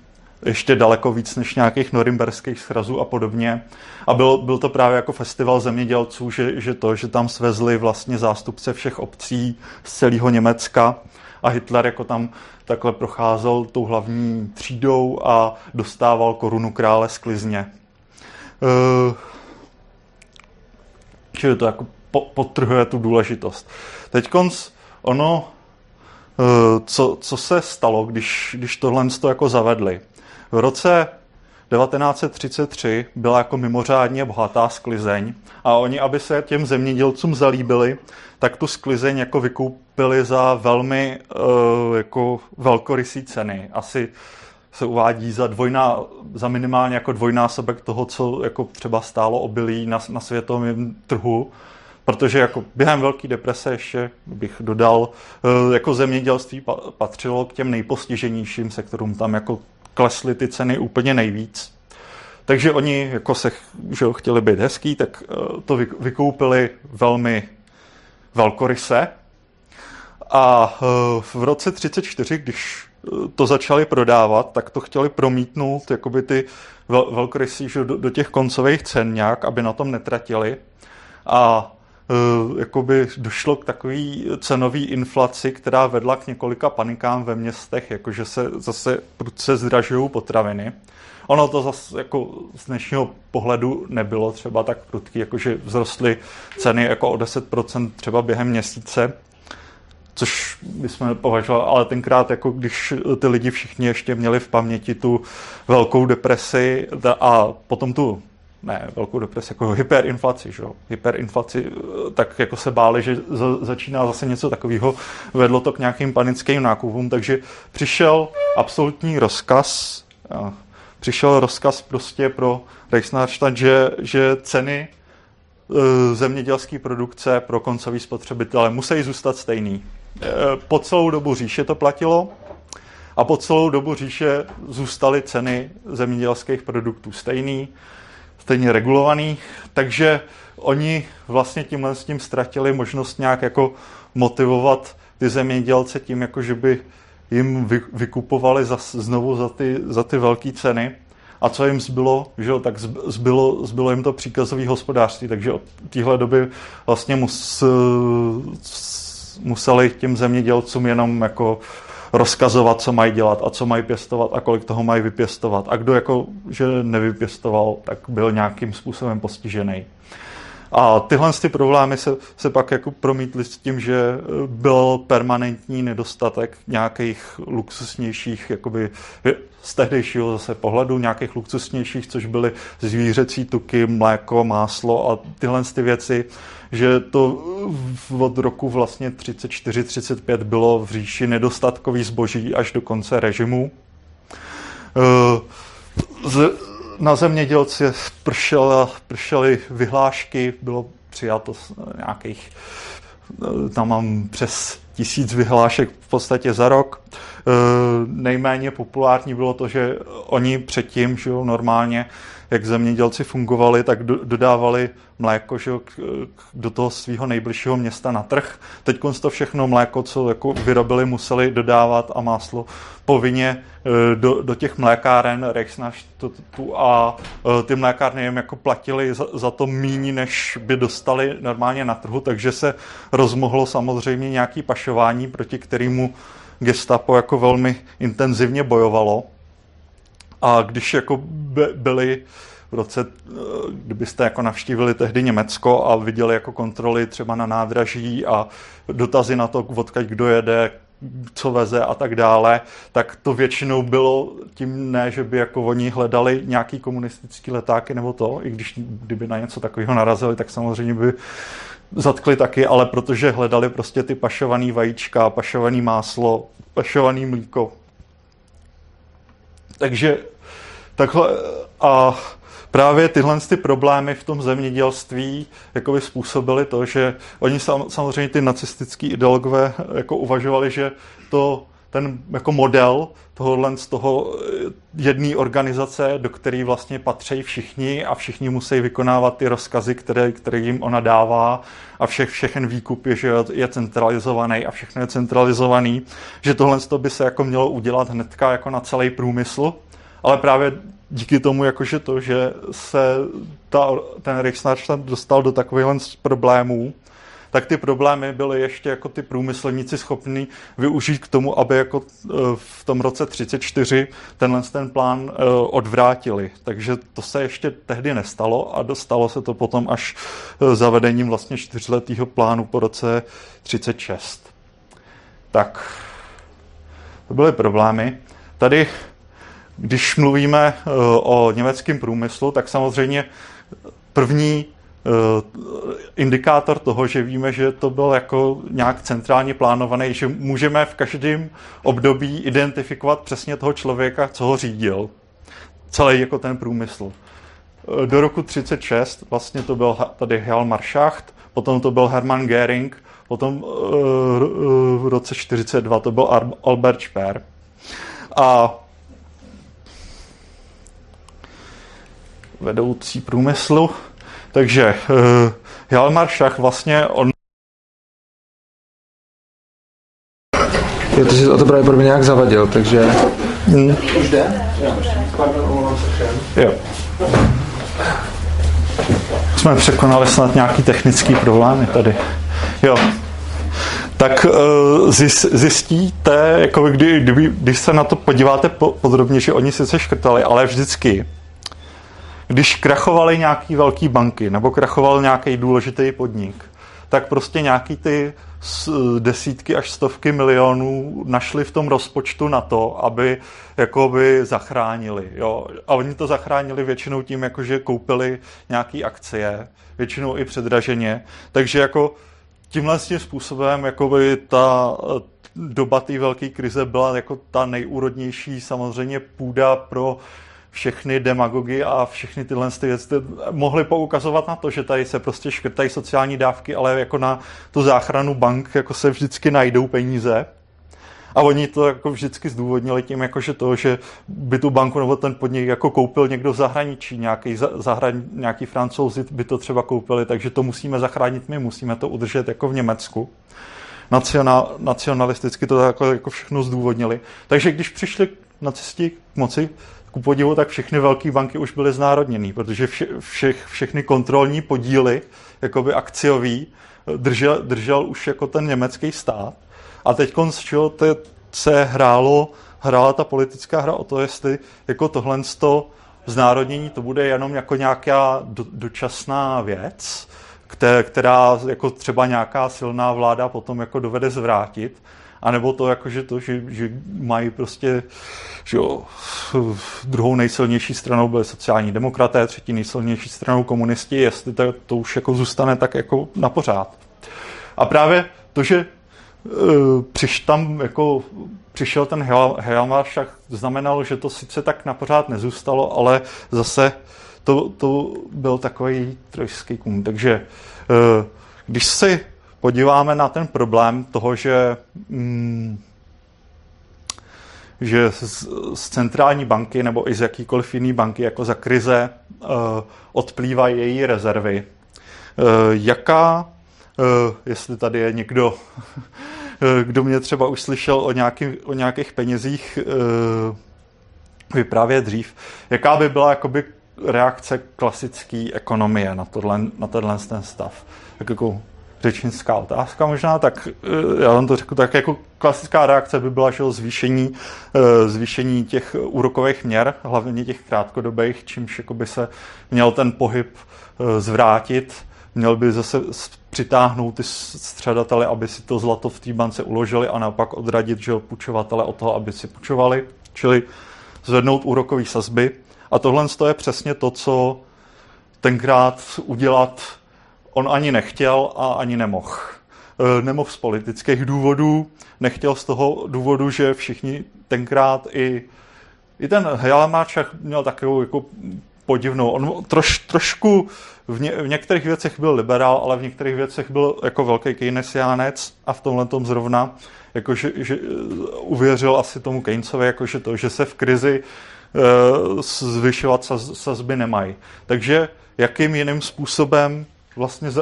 S2: ještě daleko víc než nějakých norimberských srazů a podobně. A byl, byl to právě jako festival zemědělců, že, že to, že tam svezli vlastně zástupce všech obcí z celého Německa a Hitler jako tam takhle procházel tou hlavní třídou a dostával korunu krále sklizně. Uh, čili to jako po, potrhuje tu důležitost. Teď ono, uh, co, co se stalo, když, když tohle to jako zavedli? V roce 1933 byla jako mimořádně bohatá sklizeň a oni, aby se těm zemědělcům zalíbili, tak tu sklizeň jako vykoupili za velmi uh, jako velkorysý ceny. Asi se uvádí za, dvojná, za minimálně jako dvojnásobek toho, co jako třeba stálo obilí na, na světovém trhu, protože jako během Velké deprese ještě bych dodal, uh, jako zemědělství patřilo k těm nejpostiženějším sektorům. Tam jako klesly ty ceny úplně nejvíc. Takže oni jako se že chtěli být hezký, tak uh, to vykoupili velmi velkoryse. A uh, v roce 34, když to začali prodávat, tak to chtěli promítnout jakoby ty vel- velkorysí do, do těch koncových cen nějak, aby na tom netratili. A jakoby došlo k takové cenové inflaci, která vedla k několika panikám ve městech, jakože se zase prudce zdražují potraviny. Ono to zase jako z dnešního pohledu nebylo třeba tak prudký, jakože vzrostly ceny jako o 10% třeba během měsíce, což bychom považovali, ale tenkrát, jako když ty lidi všichni ještě měli v paměti tu velkou depresi a potom tu ne, velkou depresi, jako hyperinflaci, že? hyperinflaci, tak jako se báli, že za, začíná zase něco takového, vedlo to k nějakým panickým nákupům, takže přišel absolutní rozkaz, přišel rozkaz prostě pro Reichsnachstadt, že, že ceny e, zemědělské produkce pro koncový spotřebitele musí zůstat stejný. Po celou dobu říše to platilo a po celou dobu říše zůstaly ceny zemědělských produktů stejný, stejně regulovaný, takže oni vlastně tímhle s tím ztratili možnost nějak jako motivovat ty zemědělce tím, jako že by jim vy, vykupovali za, znovu za ty, za ty velké ceny. A co jim zbylo? Že, tak zbylo, zbylo jim to příkazové hospodářství, takže od téhle doby vlastně mus, museli těm zemědělcům jenom jako rozkazovat, co mají dělat a co mají pěstovat a kolik toho mají vypěstovat. A kdo jako, že nevypěstoval, tak byl nějakým způsobem postižený. A tyhle ty problémy se, se pak jako promítly s tím, že e, byl permanentní nedostatek nějakých luxusnějších, jakoby z tehdejšího zase pohledu, nějakých luxusnějších, což byly zvířecí tuky, mléko, máslo a tyhle ty věci, že to od roku vlastně 34-35 bylo v říši nedostatkový zboží až do konce režimu. E, z, na zemědělci pršela, pršely vyhlášky, bylo přijato nějakých, tam mám přes tisíc vyhlášek v podstatě za rok. E, nejméně populární bylo to, že oni předtím, že normálně jak zemědělci fungovali, tak do, dodávali mléko že, do toho svého nejbližšího města na trh. Teď to všechno mléko, co jako vyrobili, museli dodávat a máslo povinně e, do, do těch mlékáren Reichsnachtu a e, ty mlékárny jim jako platili za, za to míní, než by dostali normálně na trhu, takže se rozmohlo samozřejmě nějaký pašování, proti kterému gestapo jako velmi intenzivně bojovalo. A když jako byli v roce, eh, kdybyste jako navštívili tehdy Německo a viděli jako kontroly třeba na nádraží a dotazy na to, odkaď kdo jede, co veze a tak dále, tak to většinou bylo tím ne, že by jako oni hledali nějaký komunistický letáky nebo to, i když kdyby na něco takového narazili, tak samozřejmě by zatkli taky, ale protože hledali prostě ty pašovaný vajíčka, pašovaný máslo, pašovaný mlíko, takže takhle a právě tyhle ty problémy v tom zemědělství jakoby způsobily to, že oni sam, samozřejmě ty nacistický ideologové jako uvažovali, že to ten jako model tohohle z toho eh, jedné organizace, do které vlastně patří všichni a všichni musí vykonávat ty rozkazy, které, které jim ona dává. A všech, všechen výkup je, že je centralizovaný a všechno je centralizovaný, že tohle by se jako mělo udělat hnedka jako na celý průmysl, ale právě díky tomu, jakože to, že se ta, ten Reichsnachstand dostal do takových problémů, tak ty problémy byly ještě jako ty průmyslníci schopní využít k tomu, aby jako e, v tom roce 34 tenhle ten plán e, odvrátili. Takže to se ještě tehdy nestalo a dostalo se to potom až e, zavedením vlastně čtyřletého plánu po roce 36. Tak, to byly problémy. Tady když mluvíme o německém průmyslu, tak samozřejmě první indikátor toho, že víme, že to byl jako nějak centrálně plánovaný, že můžeme v každém období identifikovat přesně toho člověka, co ho řídil. Celý jako ten průmysl. Do roku 36 vlastně to byl tady Hjalmar Schacht, potom to byl Hermann Göring, potom v roce 42 to byl Albert Speer. A vedoucí průmyslu. Takže uh, Hjalmar Schach vlastně on
S1: Je to si o to právě mě nějak zavadil, takže...
S2: Hmm.
S1: Už jde?
S2: Jo. Jsme překonali snad nějaký technický problémy tady. Jo. Tak uh, zjistíte, jako kdy, kdy, když se na to podíváte podrobně, že oni sice škrtali, ale vždycky když krachovaly nějaký velký banky nebo krachoval nějaký důležitý podnik, tak prostě nějaký ty desítky až stovky milionů našli v tom rozpočtu na to, aby jakoby zachránili. Jo? A oni to zachránili většinou tím, jako že koupili nějaké akcie, většinou i předraženě. Takže jako tímhle tím způsobem jakoby ta doba té velké krize byla jako ta nejúrodnější samozřejmě půda pro všechny demagogy a všechny tyhle věci mohly poukazovat na to, že tady se prostě škrtají sociální dávky, ale jako na tu záchranu bank jako se vždycky najdou peníze. A oni to jako vždycky zdůvodnili tím, jako že to, že by tu banku nebo ten podnik jako koupil někdo v zahraničí, nějaký, zahran, nějaký francouzi by to třeba koupili, takže to musíme zachránit my, musíme to udržet jako v Německu. Nacional, nacionalisticky to jako, jako všechno zdůvodnili. Takže když přišli nacisti k moci, ku podivu, tak všechny velké banky už byly znárodněné, protože vše, všech, všechny kontrolní podíly, jakoby akciový, držel, držel už jako ten německý stát. A teď se hrálo, hrála ta politická hra o to, jestli jako tohle znárodnění to bude jenom jako nějaká do, dočasná věc, která jako třeba nějaká silná vláda potom jako dovede zvrátit, anebo to jako, že to, že, že mají prostě že jo, druhou nejsilnější stranou byly sociální demokraté, třetí nejsilnější stranou komunisti, jestli to, to už jako zůstane tak jako na pořád. A právě to, že uh, přiš tam jako přišel ten Helmar, však znamenalo, že to sice tak na pořád nezůstalo, ale zase to, to byl takový trojský kum. Takže uh, když si podíváme na ten problém toho, že, mm, že z, z centrální banky nebo i z jakýkoliv jiný banky jako za krize uh, odplývají její rezervy. Uh, jaká, uh, jestli tady je někdo, kdo mě třeba už slyšel o, nějaký, o nějakých penězích uh, vyprávět dřív, jaká by byla jakoby reakce klasické ekonomie na, tohle, na tenhle ten stav? Tak jako řečnická otázka možná, tak eh, já vám to řeknu tak jako klasická reakce by byla, že zvýšení, eh, zvýšení těch úrokových měr, hlavně těch krátkodobých, čímž by se měl ten pohyb eh, zvrátit, měl by zase přitáhnout ty středatele, aby si to zlato v té bance uložili a naopak odradit že půjčovatele od toho, aby si půjčovali, čili zvednout úrokové sazby. A tohle je přesně to, co tenkrát udělat on ani nechtěl a ani nemohl. E, nemohl z politických důvodů, nechtěl z toho důvodu, že všichni tenkrát i, i ten Helamáček měl takovou jako podivnou. On troš, trošku v, ně, v některých věcech byl liberál, ale v některých věcech byl jako velký keynesiánec a v tomhle tom zrovna jako že, uvěřil asi tomu Keynesovi, jako že to, že se v krizi uh, zvyšovat saz, sazby nemají. Takže jakým jiným způsobem vlastně uh,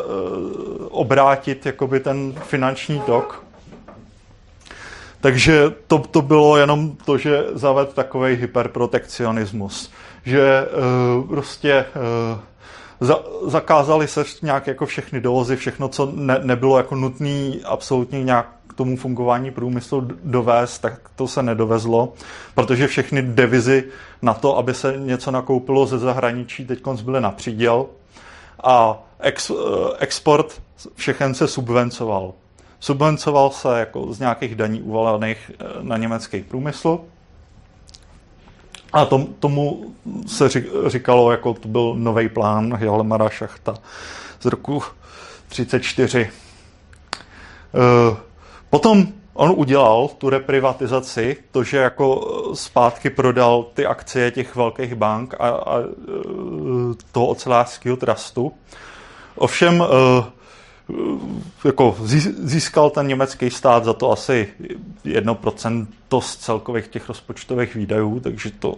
S2: obrátit jakoby ten finanční tok. Takže to, to bylo jenom to, že zaved takový hyperprotekcionismus, že uh, prostě uh, za, zakázali se nějak jako všechny dovozy, všechno, co ne, nebylo jako nutné absolutně nějak k tomu fungování průmyslu dovést, tak to se nedovezlo, protože všechny devizy na to, aby se něco nakoupilo ze zahraničí, teď byly na příděl a ex, eh, export všechen se subvencoval. Subvencoval se jako z nějakých daní uvalených eh, na německý průmysl A tom, tomu se říkalo, jako to byl nový plán Jalmara Šachta z roku 34. Eh, potom on udělal tu reprivatizaci, to, že jako zpátky prodal ty akcie těch velkých bank a, a toho ocelářského trustu. Ovšem eh, jako získal ten německý stát za to asi 1% z celkových těch rozpočtových výdajů, takže to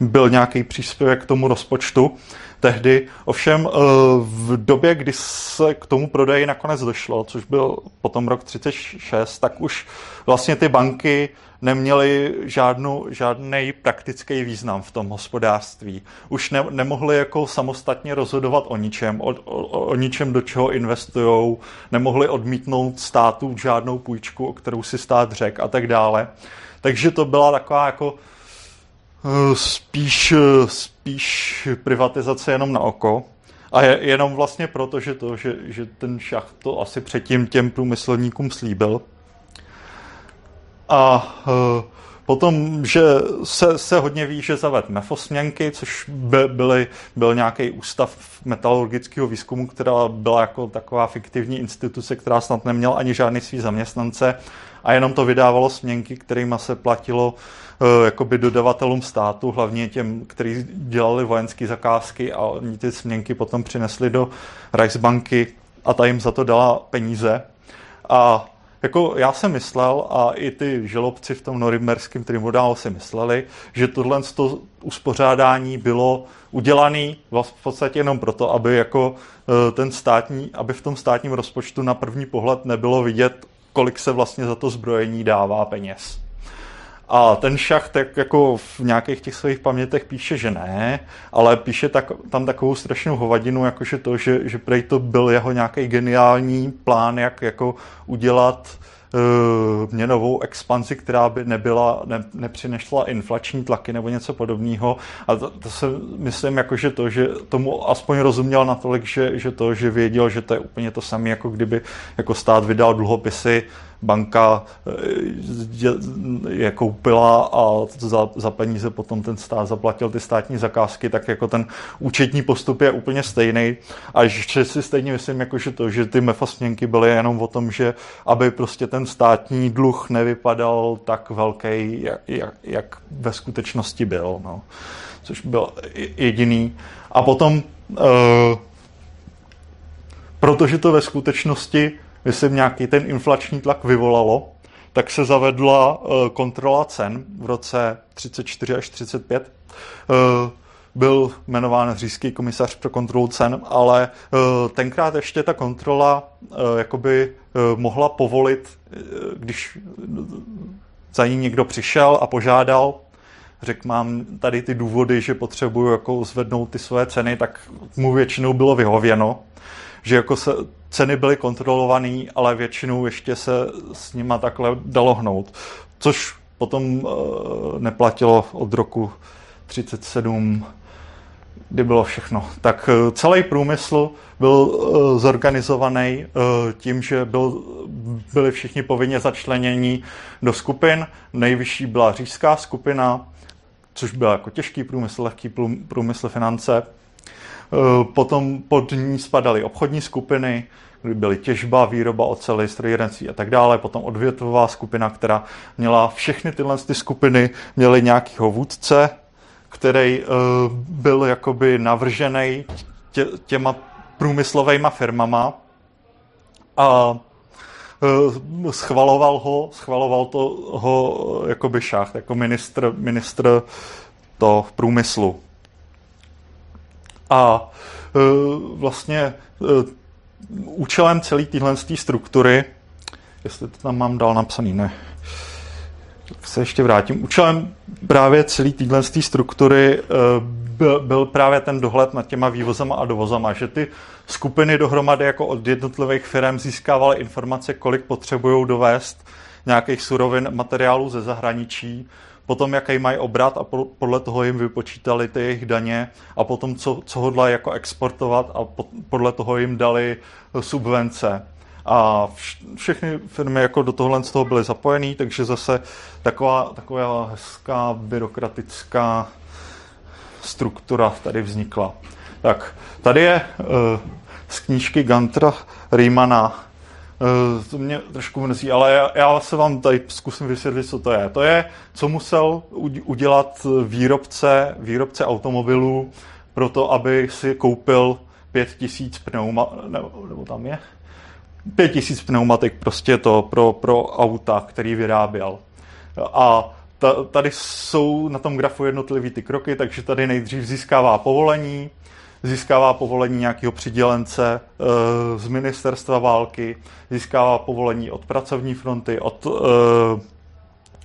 S2: byl nějaký příspěvek k tomu rozpočtu tehdy. Ovšem eh, v době, kdy se k tomu prodeji nakonec došlo, což byl potom rok 36, tak už vlastně ty banky neměly žádnou, žádný praktický význam v tom hospodářství. Už ne, nemohli jako samostatně rozhodovat o ničem, o, o, o ničem, do čeho investují, nemohli odmítnout státu žádnou půjčku, o kterou si stát řek a tak dále. Takže to byla taková jako eh, spíš, eh, spíš privatizace jenom na oko. A je, jenom vlastně proto, že, to, že, že ten šach to asi předtím těm průmyslníkům slíbil. A uh, potom, že se, se hodně ví, že zaved mefosměnky, což by, byly, byl nějaký ústav metalurgického výzkumu, která byla jako taková fiktivní instituce, která snad neměla ani žádný svý zaměstnance a jenom to vydávalo směnky, kterými se platilo uh, jakoby dodavatelům státu, hlavně těm, kteří dělali vojenské zakázky a oni ty směnky potom přinesli do Reichsbanky a ta jim za to dala peníze. A jako já jsem myslel a i ty želobci v tom norimberském tribunálu si mysleli, že tohle to uspořádání bylo udělané v podstatě jenom proto, aby jako e, ten státní, aby v tom státním rozpočtu na první pohled nebylo vidět, kolik se vlastně za to zbrojení dává peněz. A ten šach tak jako v nějakých těch svých pamětech píše, že ne, ale píše tak, tam takovou strašnou hovadinu, jakože to, že, že prej to byl jeho nějaký geniální plán, jak jako udělat uh, měnovou expanzi, která by nebyla, ne, nepřinešla inflační tlaky nebo něco podobného. A to, to se myslím, jako, že to, že tomu aspoň rozuměl natolik, že, že to, že věděl, že to je úplně to samé, jako kdyby jako stát vydal dluhopisy banka eh, je koupila a za, za peníze potom ten stát zaplatil ty státní zakázky, tak jako ten účetní postup je úplně stejný. A že si stejně myslím, jako že to, že ty mefasměnky byly jenom o tom, že aby prostě ten státní dluh nevypadal tak velký, jak, jak, jak ve skutečnosti byl. No. Což byl jediný. A potom, uh, protože to ve skutečnosti myslím, nějaký ten inflační tlak vyvolalo, tak se zavedla eh, kontrola cen v roce 34 až 35. Eh, byl jmenován říšský komisař pro kontrolu cen, ale eh, tenkrát ještě ta kontrola jakoby mohla povolit, když za ní někdo přišel a požádal, řekl, mám tady ty důvody, že potřebuju jako zvednout ty své ceny, tak mu většinou bylo vyhověno, že jako se ceny byly kontrolované, ale většinou ještě se s nima takhle dalo hnout. Což potom uh, neplatilo od roku 37, kdy bylo všechno. Tak uh, celý průmysl byl uh, zorganizovaný tím, že byl, byli všichni povinně začlenění do skupin. Nejvyšší byla říšská skupina, což byl jako těžký průmysl, lehký průmysl, finance. Potom pod ní spadaly obchodní skupiny, kdy byly těžba, výroba oceli, strojírenství a tak dále. Potom odvětvová skupina, která měla všechny tyhle ty skupiny, měly nějakýho vůdce, který uh, byl jakoby navržený tě, těma průmyslovými firmama a uh, schvaloval ho, schvaloval to ho jakoby šach, jako ministr, ministr to průmyslu. A uh, vlastně uh, účelem celé téhle struktury, jestli to tam mám dál napsaný, ne, tak se ještě vrátím. Účelem právě celé téhle struktury byl, byl právě ten dohled nad těma vývozama a dovozama, že ty skupiny dohromady jako od jednotlivých firm získávaly informace, kolik potřebují dovést nějakých surovin, materiálů ze zahraničí, potom jaký mají obrat a podle toho jim vypočítali ty jejich daně a potom co, co hodla jako exportovat a podle toho jim dali subvence. A všechny firmy jako do tohle z toho byly zapojený, takže zase taková, taková hezká byrokratická struktura tady vznikla. Tak, tady je uh, z knížky Gantera Riemana. Uh, to mě trošku mrzí, ale já, já se vám tady zkusím vysvětlit, co to je. To je, co musel udělat výrobce, výrobce automobilů pro to, aby si koupil 5000 pneuma, nebo, nebo tam je, 5000 pneumatik prostě to pro, pro auta, který vyráběl. A ta, tady jsou na tom grafu jednotlivý ty kroky, takže tady nejdřív získává povolení, získává povolení nějakého přidělence e, z ministerstva války, získává povolení od pracovní fronty, od e,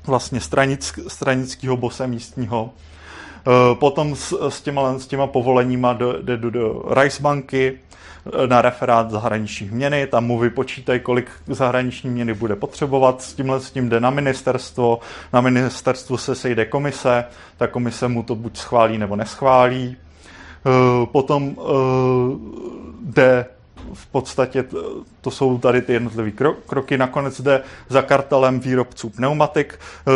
S2: vlastně stranick, stranického bose místního. E, potom s, s, těma, s těma povoleníma jde do, do, Reichsbanky, na referát zahraničních měny, tam mu vypočítají, kolik zahraniční měny bude potřebovat, s tímhle s tím jde na ministerstvo, na ministerstvu se sejde komise, ta komise mu to buď schválí nebo neschválí. Eh, potom eh, jde v podstatě to jsou tady ty jednotlivé kroky. Nakonec jde za kartelem výrobců pneumatik. Eh,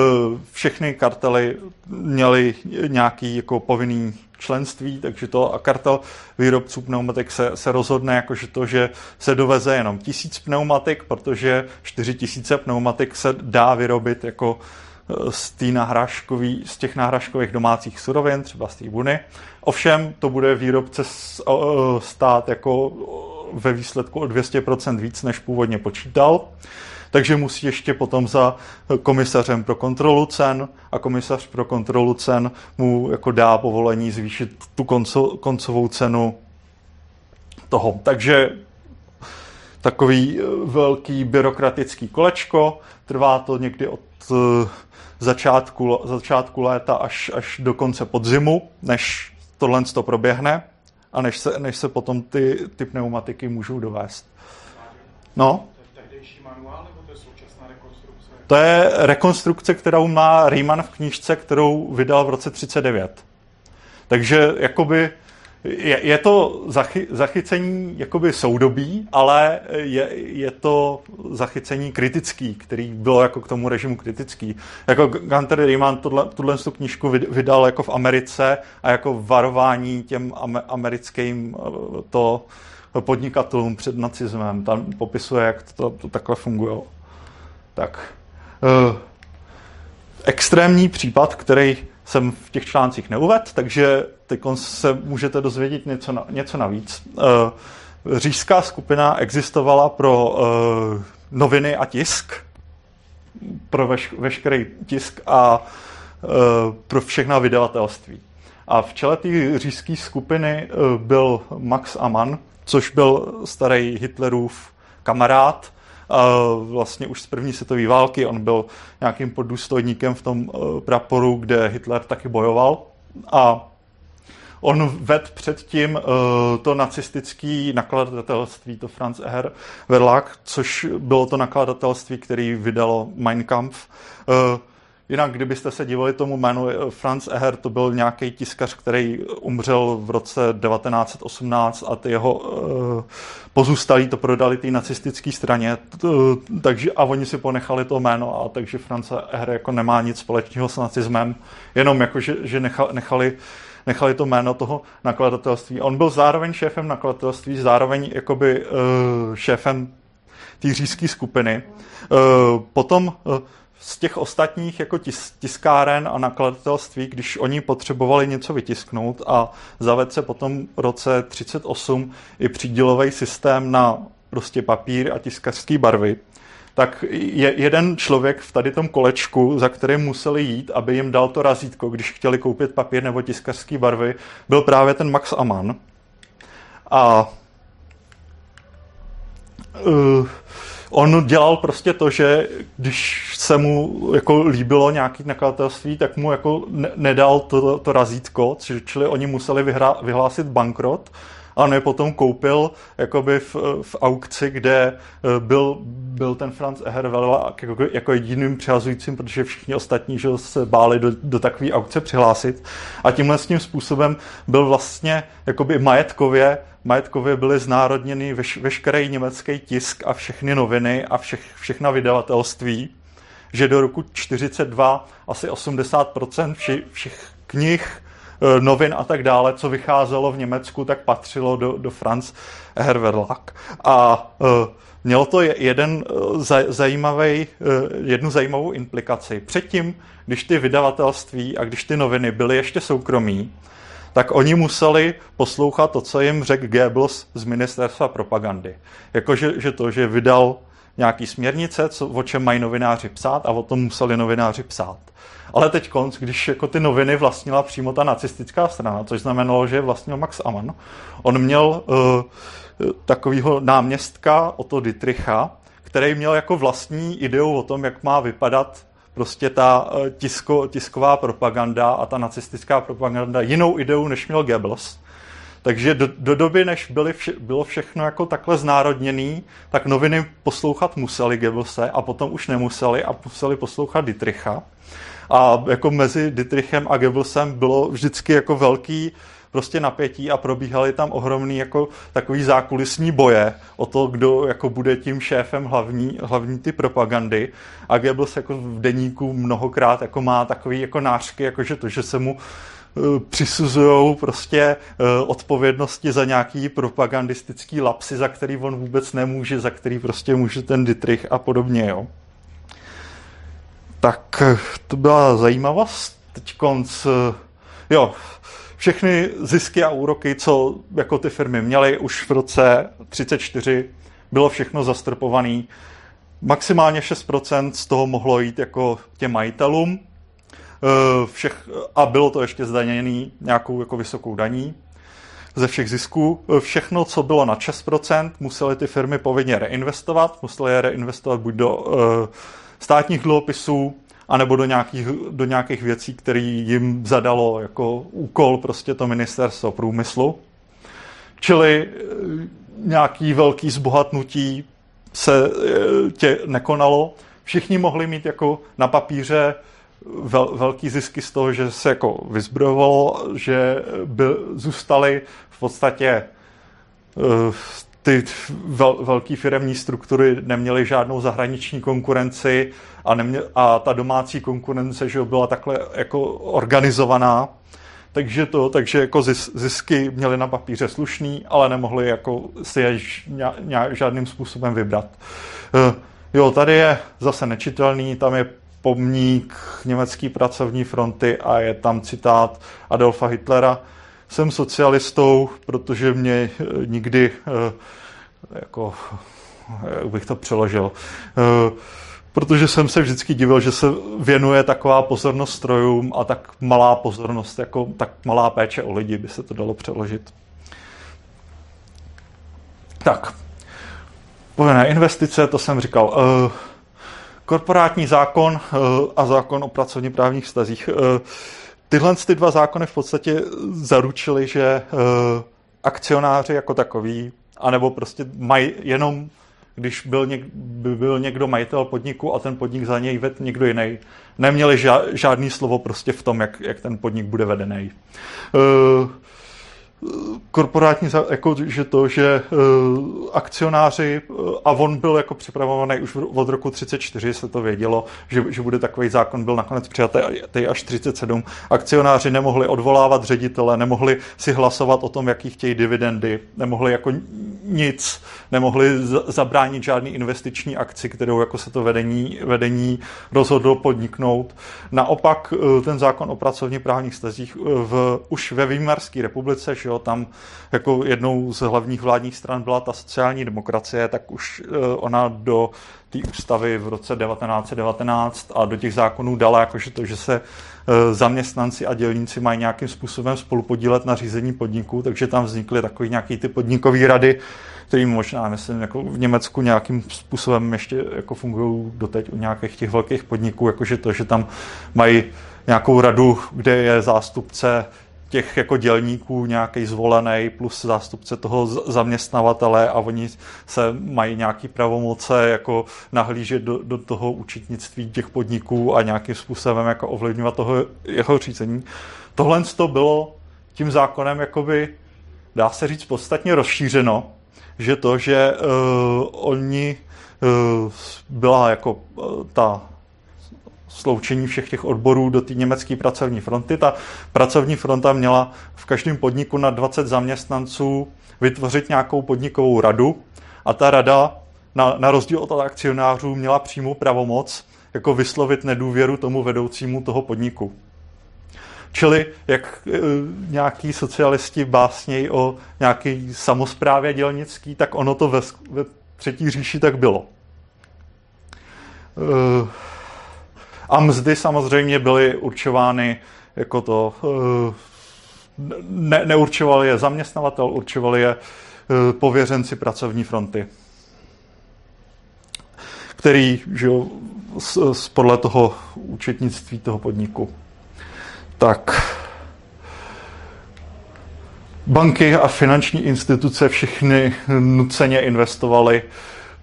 S2: všechny kartely měly nějaký jako povinný členství, takže to a kartel výrobců pneumatik se, se rozhodne jakože to, že se doveze jenom tisíc pneumatik, protože čtyři tisíce pneumatik se dá vyrobit jako z, z těch náhražkových domácích surovin, třeba z té buny. Ovšem, to bude výrobce stát jako ve výsledku o 200% víc, než původně počítal. Takže musí ještě potom za komisařem pro kontrolu cen a komisař pro kontrolu cen mu jako dá povolení zvýšit tu konco, koncovou cenu toho. Takže takový eh, velký byrokratický kolečko, trvá to někdy od eh, začátku, začátku léta až, až do konce podzimu, než tohle to proběhne a než se, než se potom ty, ty pneumatiky můžou dovést. No? To je rekonstrukce, kterou má Riemann v knížce, kterou vydal v roce 39. Takže jakoby je, je to zachy, zachycení jakoby soudobí, ale je, je to zachycení kritický, který bylo jako k tomu režimu kritický. Jako Gunter Riemann tuhle, tuhle knížku vydal jako v Americe a jako varování těm americkým eh, to podnikatelům před nacismem. Tam popisuje, jak to, to takhle funguje. Tak. Uh, extrémní případ, který jsem v těch článcích neuvedl, takže teď se můžete dozvědět něco, na, něco navíc. Uh, říšská skupina existovala pro uh, noviny a tisk, pro veš, veškerý tisk a uh, pro všechna vydavatelství. A v čele té říšské skupiny byl Max Amann, což byl starý Hitlerův kamarád, vlastně už z první světové války. On byl nějakým podůstojníkem v tom eh, praporu, kde Hitler taky bojoval. A On ved předtím uh, to nacistické nakladatelství, to Franz Eher Verlag, což bylo to nakladatelství, který vydalo Mein Kampf. Uh, Jinak, kdybyste se dívali tomu jménu, eh, Franz Eher to byl nějaký tiskař, který umřel v roce 1918 a ty jeho uh, pozůstalí to prodali té nacistické straně, takže a oni si ponechali to jméno, a takže Franz Eher jako nemá nic společného s nacismem, jenom jako, že, že nechali nechali to jméno toho nakladatelství. On byl zároveň šéfem nakladatelství, zároveň jakoby uh, šéfem té říjské skupiny. Uh, potom uh, z těch ostatních jako tis, tiskáren a nakladatelství, když oni potřebovali něco vytisknout a zaved se potom v roce 38 i přídělový systém na prostě papír a tiskařské barvy, tak je jeden člověk v tady tom kolečku, za kterým museli jít, aby jim dal to razítko, když chtěli koupit papír nebo tiskařské barvy, byl právě ten Max Aman. A uh, on dělal prostě to, že když se mu jako líbilo nějaký nakladatelství, tak mu jako ne- nedal to, to razítko, čili oni museli vyhrá- vyhlásit bankrot a on je potom koupil jakoby v, v aukci, kde eh, byl, byl ten Franz Eherwell jako, jako jediným přihazujícím, protože všichni ostatní že se báli do, do takové aukce přihlásit. A tímhle s tím způsobem byl vlastně jakoby majetkově majetkově byly znárodněny veš, veškerý německý tisk a všechny noviny a všech, všechna vydavatelství, že do roku 42 asi 80% všech, všech knih novin a tak dále, co vycházelo v Německu, tak patřilo do, do Franz Herverlag. A mělo to jeden zajímavý, jednu zajímavou implikaci. Předtím, když ty vydavatelství a když ty noviny byly ještě soukromí, tak oni museli poslouchat to, co jim řekl Goebbels z ministerstva propagandy. Jakože že to, že vydal nějaký směrnice, co, o čem mají novináři psát a o tom museli novináři psát. Ale teď konc, když jako ty noviny vlastnila přímo ta nacistická strana, což znamenalo, že vlastnil Max Amann, on měl uh, takového náměstka Otto Dietricha, který měl jako vlastní ideu o tom, jak má vypadat prostě ta eh, tisko, tisková propaganda a ta nacistická propaganda jinou ideu, než měl Goebbels. Takže do, do doby, než byly vše, bylo všechno jako takhle znárodněný, tak noviny poslouchat museli Goebbelse a potom už nemuseli a museli poslouchat Dietricha. A jako mezi Dietrichem a Goebbelsem bylo vždycky jako velký prostě napětí a probíhaly tam ohromný jako takový zákulisní boje o to, kdo jako bude tím šéfem hlavní, hlavní ty propagandy. A Goebbels jako v deníku mnohokrát jako má takový jako nářky, jako že to, že se mu eh, přisuzují prostě eh, odpovědnosti za nějaký propagandistický lapsy, za který on vůbec nemůže, za který prostě může ten Dietrich a podobně, jo. Tak eh, to byla zajímavost. Teď konc, jo, všechny zisky a úroky, co jako ty firmy měly už v roce 34, bylo všechno zastrpované. Maximálně 6% z toho mohlo jít jako těm majitelům eh, všech, a bylo to ještě zdaněné nějakou jako vysokou daní ze všech zisků. Eh, všechno, co bylo na 6%, musely ty firmy povinně reinvestovat. Musely je reinvestovat buď do státních dluhopisů, anebo do nějakých, do nějakých věcí, které jim zadalo jako úkol prostě to ministerstvo průmyslu. Čili eh, nějaký velký zbohatnutí se eh, tě nekonalo. Všichni mohli mít jako na papíře vel, velký zisky z toho, že se jako vyzbrojovalo, že by, zůstali v podstatě uh, ty vel, velké firemní struktury neměly žádnou zahraniční konkurenci a, nemě, a ta domácí konkurence že byla takhle jako organizovaná. Takže to, takže jako zisky měly na papíře slušný, ale nemohli jako si je žádným způsobem vybrat. Eh, jo, tady je zase nečitelný, tam je pomník německé pracovní fronty a je tam citát Adolfa Hitlera, jsem socialistou, protože mě eh, nikdy, eh, jako, jak bych to přeložil, eh, protože jsem se vždycky divil, že se věnuje taková pozornost strojům a tak malá pozornost, jako tak malá péče o lidi, by se to dalo přeložit. Tak, povinné investice, to jsem říkal. Korporátní zákon a zákon o pracovně právních vztazích. Tyhle ty dva zákony v podstatě zaručily, že uh, akcionáři jako takový, anebo prostě mají jenom, když byl, něk, by byl někdo majitel podniku a ten podnik za něj ved někdo jiný, neměli ža, žádný slovo prostě v tom, jak, jak ten podnik bude vedený. Uh, korporátní, jako, že to, že uh, akcionáři, uh, a on byl jako připravovaný už od roku 34, se to vědělo, že, že bude takový zákon, byl nakonec přijatý až 37. Akcionáři nemohli odvolávat ředitele, nemohli si hlasovat o tom, jaký chtějí dividendy, nemohli jako nic, nemohli zabránit žádný investiční akci, kterou jako se to vedení, vedení rozhodlo podniknout. Naopak uh, ten zákon o pracovně právních stazích v, už ve Výmarské republice, že jo, tam jako jednou z hlavních vládních stran byla ta sociální demokracie, tak už eh, ona do té ústavy v roce 1919 a do těch zákonů dala jakože to, že se eh, zaměstnanci a dělníci mají nějakým způsobem spolupodílet na řízení podniků, takže tam vznikly takový nějaký ty podnikové rady, které možná, myslím, jako v Německu nějakým způsobem ještě jako fungují doteď u nějakých těch velkých podniků, jakože to, že tam mají nějakou radu, kde je zástupce těch jako dělníků nějaký zvolený plus zástupce toho zaměstnavatele a oni se mají nějaký pravomoce jako nahlížet do, do toho učitnictví těch podniků a nějakým způsobem jako ovlivňovat toho jeho řízení. Tohle to bylo tím zákonem jakoby, dá se říct, podstatně rozšířeno, že to, že uh, oni uh, byla jako uh, ta sloučení všech těch odborů do té německé pracovní fronty. Ta pracovní fronta měla v každém podniku na 20 zaměstnanců vytvořit nějakou podnikovou radu a ta rada na, na rozdíl od akcionářů měla přímou pravomoc jako vyslovit nedůvěru tomu vedoucímu toho podniku. Čili jak e, nějaký socialisti básnějí o nějaký samozprávě dělnický, tak ono to ve, ve třetí říši tak bylo. E, a mzdy samozřejmě byly určovány jako to, e, ne, neurčoval je zaměstnavatel, určovali je e, pověřenci pracovní fronty který jo, z, z, podle toho účetnictví toho podniku. Tak banky a finanční instituce všechny nuceně investovaly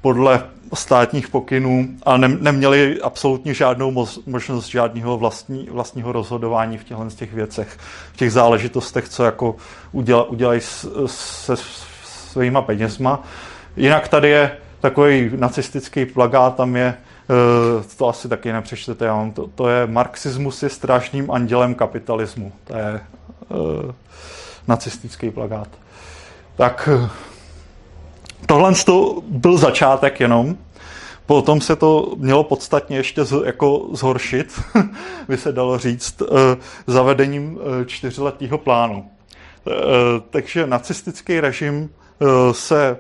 S2: podle státních pokynů a ne, neměli absolutně žádnou moz, možnost žádného vlastní, vlastního rozhodování v těchto těch věcech, v těch záležitostech, co jako uděla, udělají se svýma penězma. Jinak tady je takový nacistický plagát, tam je, eh, to asi taky nepřečtete, já mám to, to je marxismus je strašným andělem kapitalismu. To je uh, nacistický plagát. Tak eh, tohle to byl začátek jenom. Potom se to mělo podstatně ještě z, jako zhoršit, [laughs] by se dalo říct, uh, zavedením uh, čtyřletého plánu. Takže nacistický režim se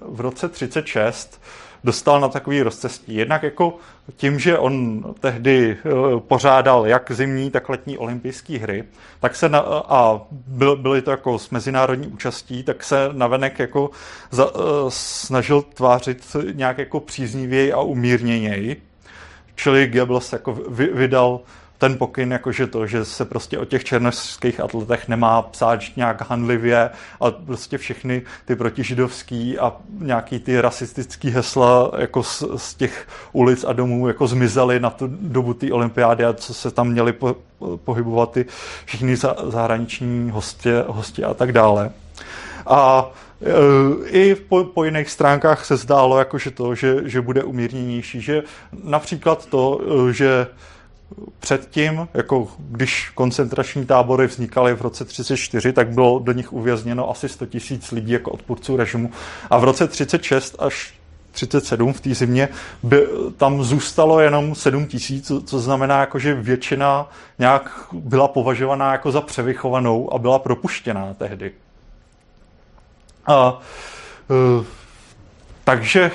S2: v roce 36 dostal na takový rozcestí. Jednak jako tím, že on tehdy eh, pořádal jak zimní, tak letní olympijské hry, tak se na, a byly to jako s mezinárodní účastí, tak se navenek jako za, eh, snažil tvářit nějak jako příznivěji a umírněněji. Čili Goebbels jako vydal ten pokyn, jakože to, že se prostě o těch černožských atletech nemá psát nějak handlivě a prostě všechny ty protižidovský a nějaký ty rasistický hesla jako z, z těch ulic a domů jako zmizely na tu dobu té olympiády a co se tam měli po, pohybovat ty všichni zahraniční hostě, hostě a tak dále. A e, i po, po jiných stránkách se zdálo, jako že to, že, že bude umírněnější, že například to, e, že předtím, jako když koncentrační tábory vznikaly v roce 34, tak bylo do nich uvězněno asi 100 tisíc lidí jako odpůrců režimu. A v roce 36 až 37 v té zimě by, tam zůstalo jenom 7 tisíc, co znamená, jako, že většina nějak byla považovaná jako za převychovanou a byla propuštěná tehdy. A, e, takže e,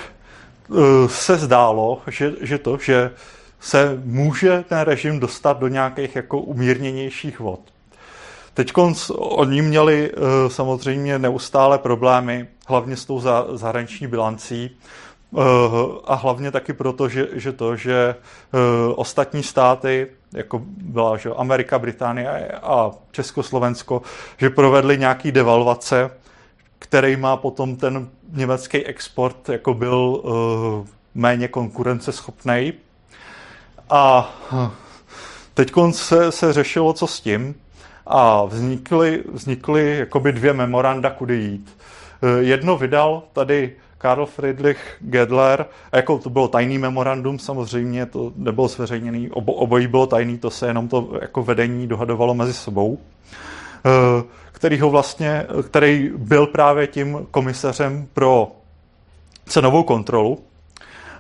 S2: se zdálo, že, že to, že se může ten režim dostat do nějakých jako umírněnějších vod. Teď oni měli uh, samozřejmě neustále problémy, hlavně s tou zahraniční bilancí, uh, a hlavně taky proto, že, že to, že uh, ostatní státy, jako byla že Amerika, Británie a Československo, že provedli nějaký devalvace, který má potom ten německý export jako byl méně konkurenceschopný a teď se, se řešilo, co s tím. A vznikly, vznikly jakoby dvě memoranda, kudy jít. Eh, jedno vydal tady Karl Friedrich Gedler, a jako to bylo tajný memorandum, samozřejmě to nebylo zveřejněný, obo, obojí bylo tajný, to se jenom to jako vedení dohadovalo mezi sebou, eh, který ho vlastně, který byl právě tím komisařem pro cenovou kontrolu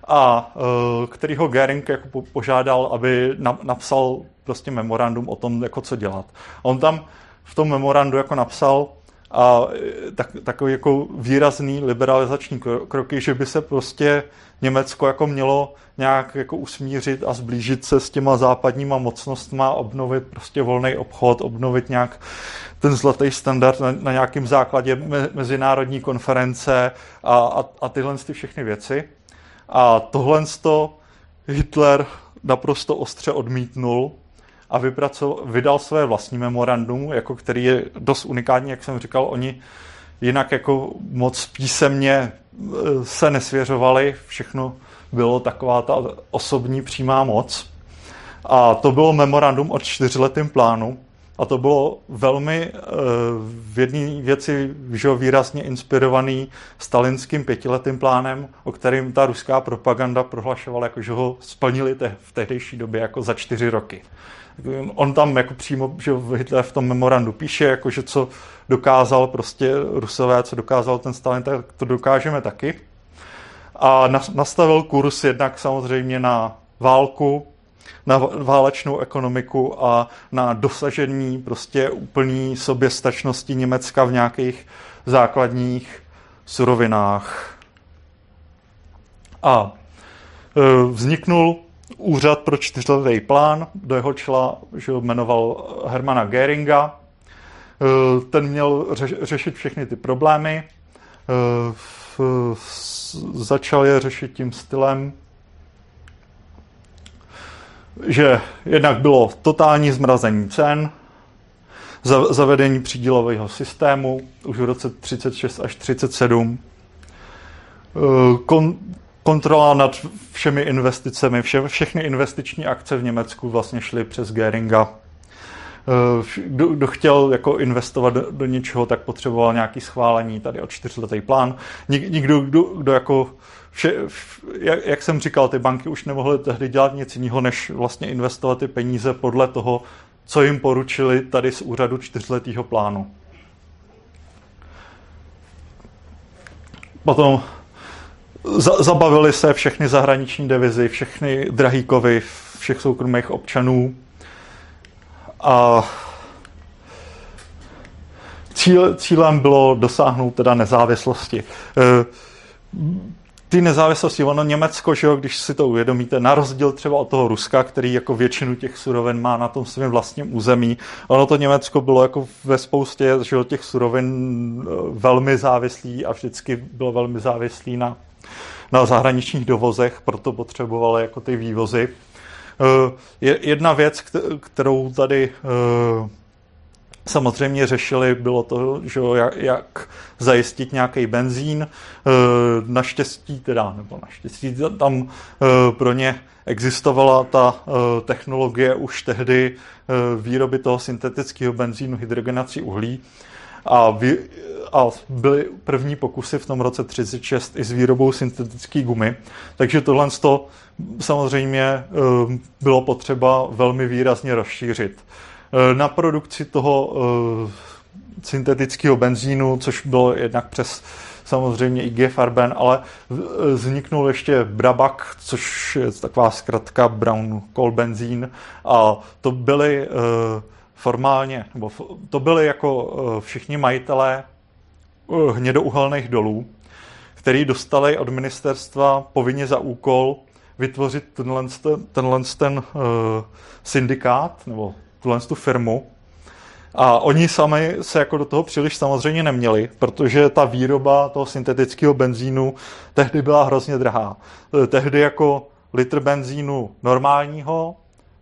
S2: a uh, který ho Gering jako požádal, aby na, napsal prostě memorandum o tom, jako co dělat. A on tam v tom memorandu jako napsal a e, tak, takový jako výrazný liberalizační kroky, že by se prostě Německo jako mělo nějak jako usmířit a zblížit se s těma západníma mocnostma, obnovit prostě volný obchod, obnovit nějak ten zlatý standard na, na nějakém základě me, mezinárodní konference a, a, a tyhle ty všechny věci. A tohle Hitler naprosto ostře odmítnul a vydal své vlastní memorandum, jako který je dost unikátní, jak jsem říkal, oni jinak jako moc písemně e, se nesvěřovali, všechno bylo taková ta osobní přímá moc. A to bylo memorandum o čtyřletém plánu. A to bylo velmi v jedné věci že výrazně inspirovaný stalinským pětiletým plánem, o kterým ta ruská propaganda prohlašovala, jako že ho splnili te, v tehdejší době jako za čtyři roky. On tam jako přímo, že Hitler v tom memorandu píše, jako že co dokázal prostě Rusové, co dokázal ten Stalin, tak to dokážeme taky. A nastavil kurz jednak samozřejmě na válku, na válečnou ekonomiku a na dosažení prostě úplný soběstačnosti Německa v nějakých základních surovinách. A e, vzniknul úřad pro čtyřletý plán, do jeho čela že jmenoval Hermana Geringa. E, ten měl řešit všechny ty problémy. E, začal je řešit tím stylem, že jednak bylo totální zmrazení cen, zavedení přídělového systému už v roce 36 až 37, eh, kon, kontrola nad všemi investicemi, vše, všechny investiční akce v Německu vlastně šly přes Geringa. Eh, kdo, kdo chtěl jako investovat do, do něčeho, tak potřeboval nějaký schválení tady o čtyřletý plán. Nik, nikdo, kdo, kdo jako vše, jak, jak jsem říkal, ty banky už nemohly tehdy dělat nic jiného, než vlastně investovat ty peníze podle toho, co jim poručili tady z úřadu čtyřletého plánu. Potom za, zabavili se všechny zahraniční devizy, všechny drahý kovy všech soukromých občanů a cíl, cílem bylo dosáhnout teda nezávislosti. Ty nezávislosti, ono Německo, že jo, když si to uvědomíte, na rozdíl třeba od toho Ruska, který jako většinu těch surovin má na tom svém vlastním území, ono to Německo bylo jako ve spoustě že jo, těch surovin e, velmi závislý a vždycky bylo velmi závislý na, na zahraničních dovozech, proto potřebovalo jako ty vývozy. E, jedna věc, kterou tady e, samozřejmě řešili, bylo to, že jak, zajistit nějaký benzín. Eh, naštěstí teda, nebo naštěstí tam eh, pro ně existovala ta eh, technologie už tehdy výroby toho syntetického benzínu, hydrogenací uhlí. A, vy, a byly první pokusy v tom roce 36 i s výrobou syntetické gumy. Takže tohle to samozřejmě bylo potřeba velmi výrazně rozšířit. Eh, na produkci toho eh, syntetického benzínu, což bylo jednak přes samozřejmě IG Farben, ale vzniknul ještě Brabak, což je taková zkratka Brown Coal benzín. A to byly eh, formálně, nebo to byly jako všichni majitelé hnědouhelných dolů, který dostali od ministerstva povinně za úkol vytvořit tenhle, tenhle ten syndikát, nebo tuhle tu firmu. A oni sami se jako do toho příliš samozřejmě neměli, protože ta výroba toho syntetického benzínu tehdy byla hrozně drahá. E, tehdy jako litr benzínu normálního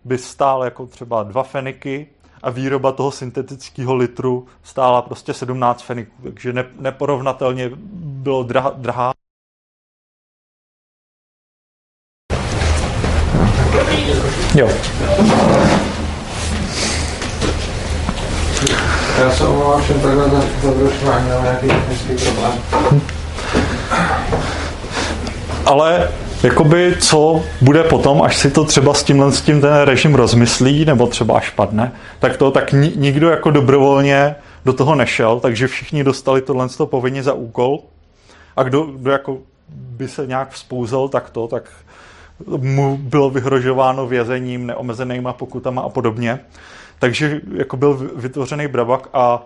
S2: by stál jako třeba dva feniky a výroba toho syntetického litru stála prostě 17 feniků, takže ne, neporovnatelně bylo drahá. Jo.
S1: Já se omlouvám všem takhle za, za vyrušování, ale nějaký technický problém.
S2: Ale jakoby co bude potom, až si to třeba s tímhle s tím ten režim rozmyslí, nebo třeba až padne, tak to tak ni, nikdo jako dobrovolně do toho nešel, takže všichni dostali tohle to povinně za úkol a kdo, kdo jako by se nějak vzpouzel tak to, tak mu bylo vyhrožováno vězením, neomezenýma pokutama a podobně. Takže jako byl vytvořený Brabak a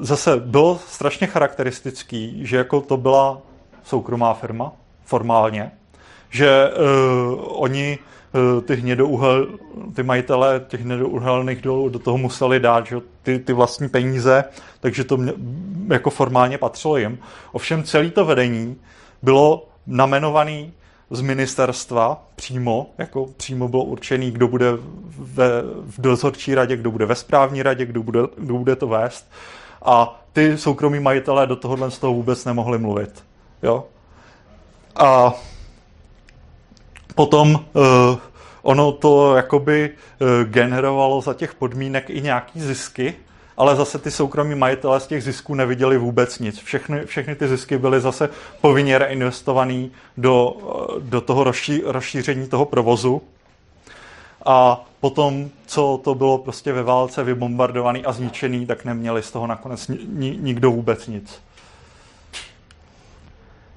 S2: zase bylo strašně charakteristický, že jako to byla soukromá firma, formálně, že uh, oni uh, ty hnědouhel, ty majitelé těch hnědouhelných dolů do toho museli dát že, ty, ty vlastní peníze, takže to mě, jako formálně patřilo jim. Ovšem celé to vedení bylo namenovaný z ministerstva přímo, jako přímo bylo určený, kdo bude ve, v dozorčí radě, kdo bude ve správní radě, kdo bude, kdo bude to vést. A ty soukromí majitelé do tohohle z toho vůbec nemohli mluvit. Jo? A potom uh, ono to jakoby eh, generovalo za těch podmínek i nějaký zisky, ale zase ty soukromí majitelé z těch zisků neviděli vůbec nic. Všechny, všechny ty zisky byly zase povinně reinvestované do, do toho rozší, rozšíření toho provozu. A potom, co to bylo prostě ve válce vybombardovaný a zničený, tak neměli z toho nakonec ni, nikdo vůbec nic.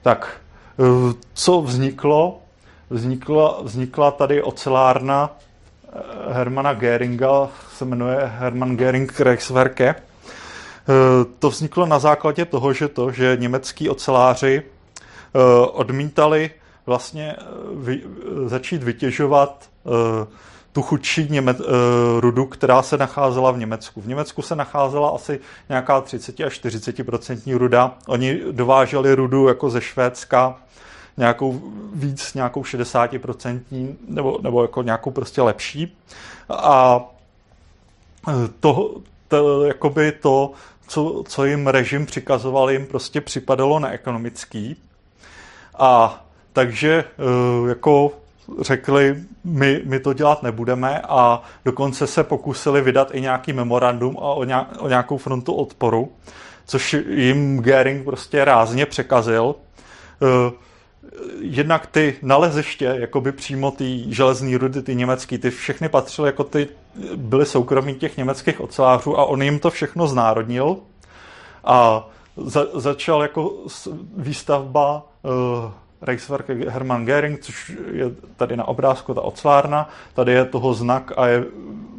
S2: Tak, eh, co vzniklo? Vznikla, vznikla tady ocelárna Hermana Geringa, se jmenuje Hermann Gering Reichswerke. Eh, to vzniklo na základě toho, že to, že německý oceláři odmítali vlastně vy, začít vytěžovat tu chudší Něme- uh, rudu, která se nacházela v Německu. V Německu se nacházela asi nějaká 30 až 40 procentní ruda. Oni dováželi rudu jako ze Švédska, nějakou víc, nějakou 60 procentní, nebo, nebo jako nějakou prostě lepší. A eh, to, to jakoby to, co, co jim režim přikazoval, jim prostě připadalo neekonomický. A takže eh, jako řekli, my, my to dělat nebudeme a dokonce se pokusili vydat i nějaký memorandum a o, nějak, o nějakou frontu odporu, což jim Göring prostě rázně překazil. Jednak ty naleziště, jakoby přímo ty železní rudy, ty německý, ty všechny patřily, jako ty byly soukromí těch německých ocelářů a on jim to všechno znárodnil a za, začal jako výstavba uh, Reichswerk Hermann Göring, což je tady na obrázku ta ocelárna. Tady je toho znak a je,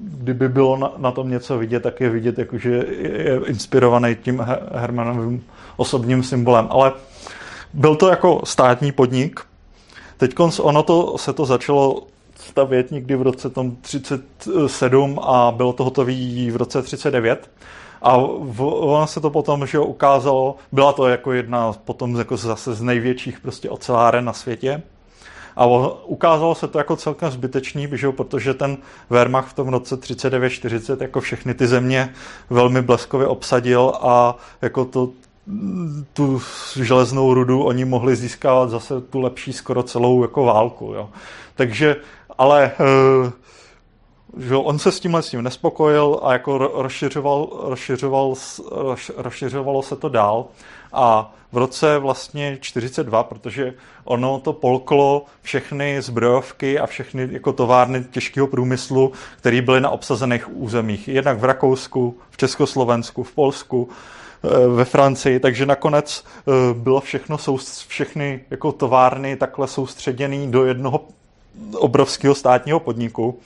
S2: kdyby bylo na, na tom něco vidět, tak je vidět, jakože je, je inspirovaný tím Hermanovým osobním symbolem. Ale byl to jako státní podnik. Teď ono to, se to začalo stavět někdy v roce 37 a bylo to hotové v roce 39. A ono se to potom že ukázalo, byla to jako jedna potom jako zase z největších prostě oceláren na světě. A ukázalo se to jako celkem zbytečný, že, protože ten Wehrmacht v tom roce 39-40 jako všechny ty země velmi bleskově obsadil a jako to, tu železnou rudu oni mohli získávat zase tu lepší skoro celou jako válku. Jo. Takže, ale e, že on se s tímhle s tím nespokojil a jako rozšiřoval, rozšiřoval, rozšiřovalo se to dál a v roce vlastně 42, protože ono to polklo všechny zbrojovky a všechny jako továrny těžkého průmyslu, které byly na obsazených územích. Jednak v Rakousku, v Československu, v Polsku, eh, ve Francii, takže nakonec eh, bylo všechno, všechny jako továrny takhle soustředěný do jednoho obrovského státního podniku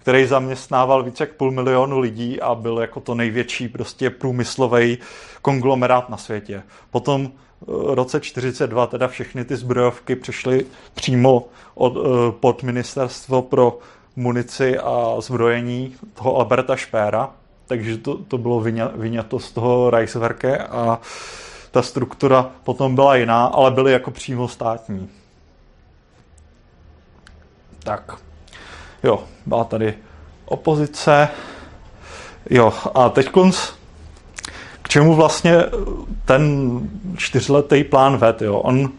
S2: který zaměstnával více jak půl milionu lidí a byl jako to největší prostě průmyslový konglomerát na světě. Potom v eh, roce 42 teda všechny ty zbrojovky přišly přímo od, eh, pod ministerstvo pro munici a zbrojení toho Alberta Špéra, takže to, to bylo vyňato z toho Reichswerke a ta struktura potom byla jiná, ale byly jako přímo státní. Tak. Jo, byla tady opozice. Jo, a teď konc, k čemu vlastně ten čtyřletý plán ved, jo? On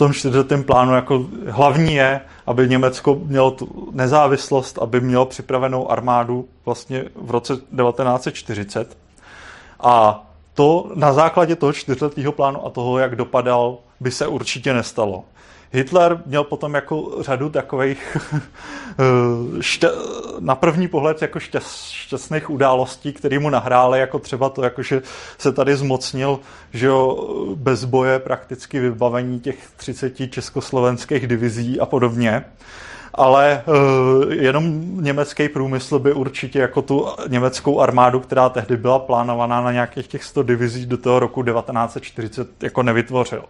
S2: tom čtyřletém plánu jako hlavní je, aby Německo mělo tu nezávislost, aby mělo připravenou armádu vlastně v roce 1940. A to na základě toho čtyřletého plánu a toho, jak dopadal, by se určitě nestalo. Hitler měl potom jako řadu takových [laughs] eh, šťa, na první pohled jako šťast, šťastných událostí, které mu nahrály, jako třeba to, jako že se tady zmocnil, že jo, bez boje prakticky vybavení těch 30 československých divizí a podobně. Ale uh, jenom německý průmysl by určitě jako tu německou armádu, která tehdy byla plánovaná na nějakých těch 100 divizí do toho roku 1940 jako nevytvořil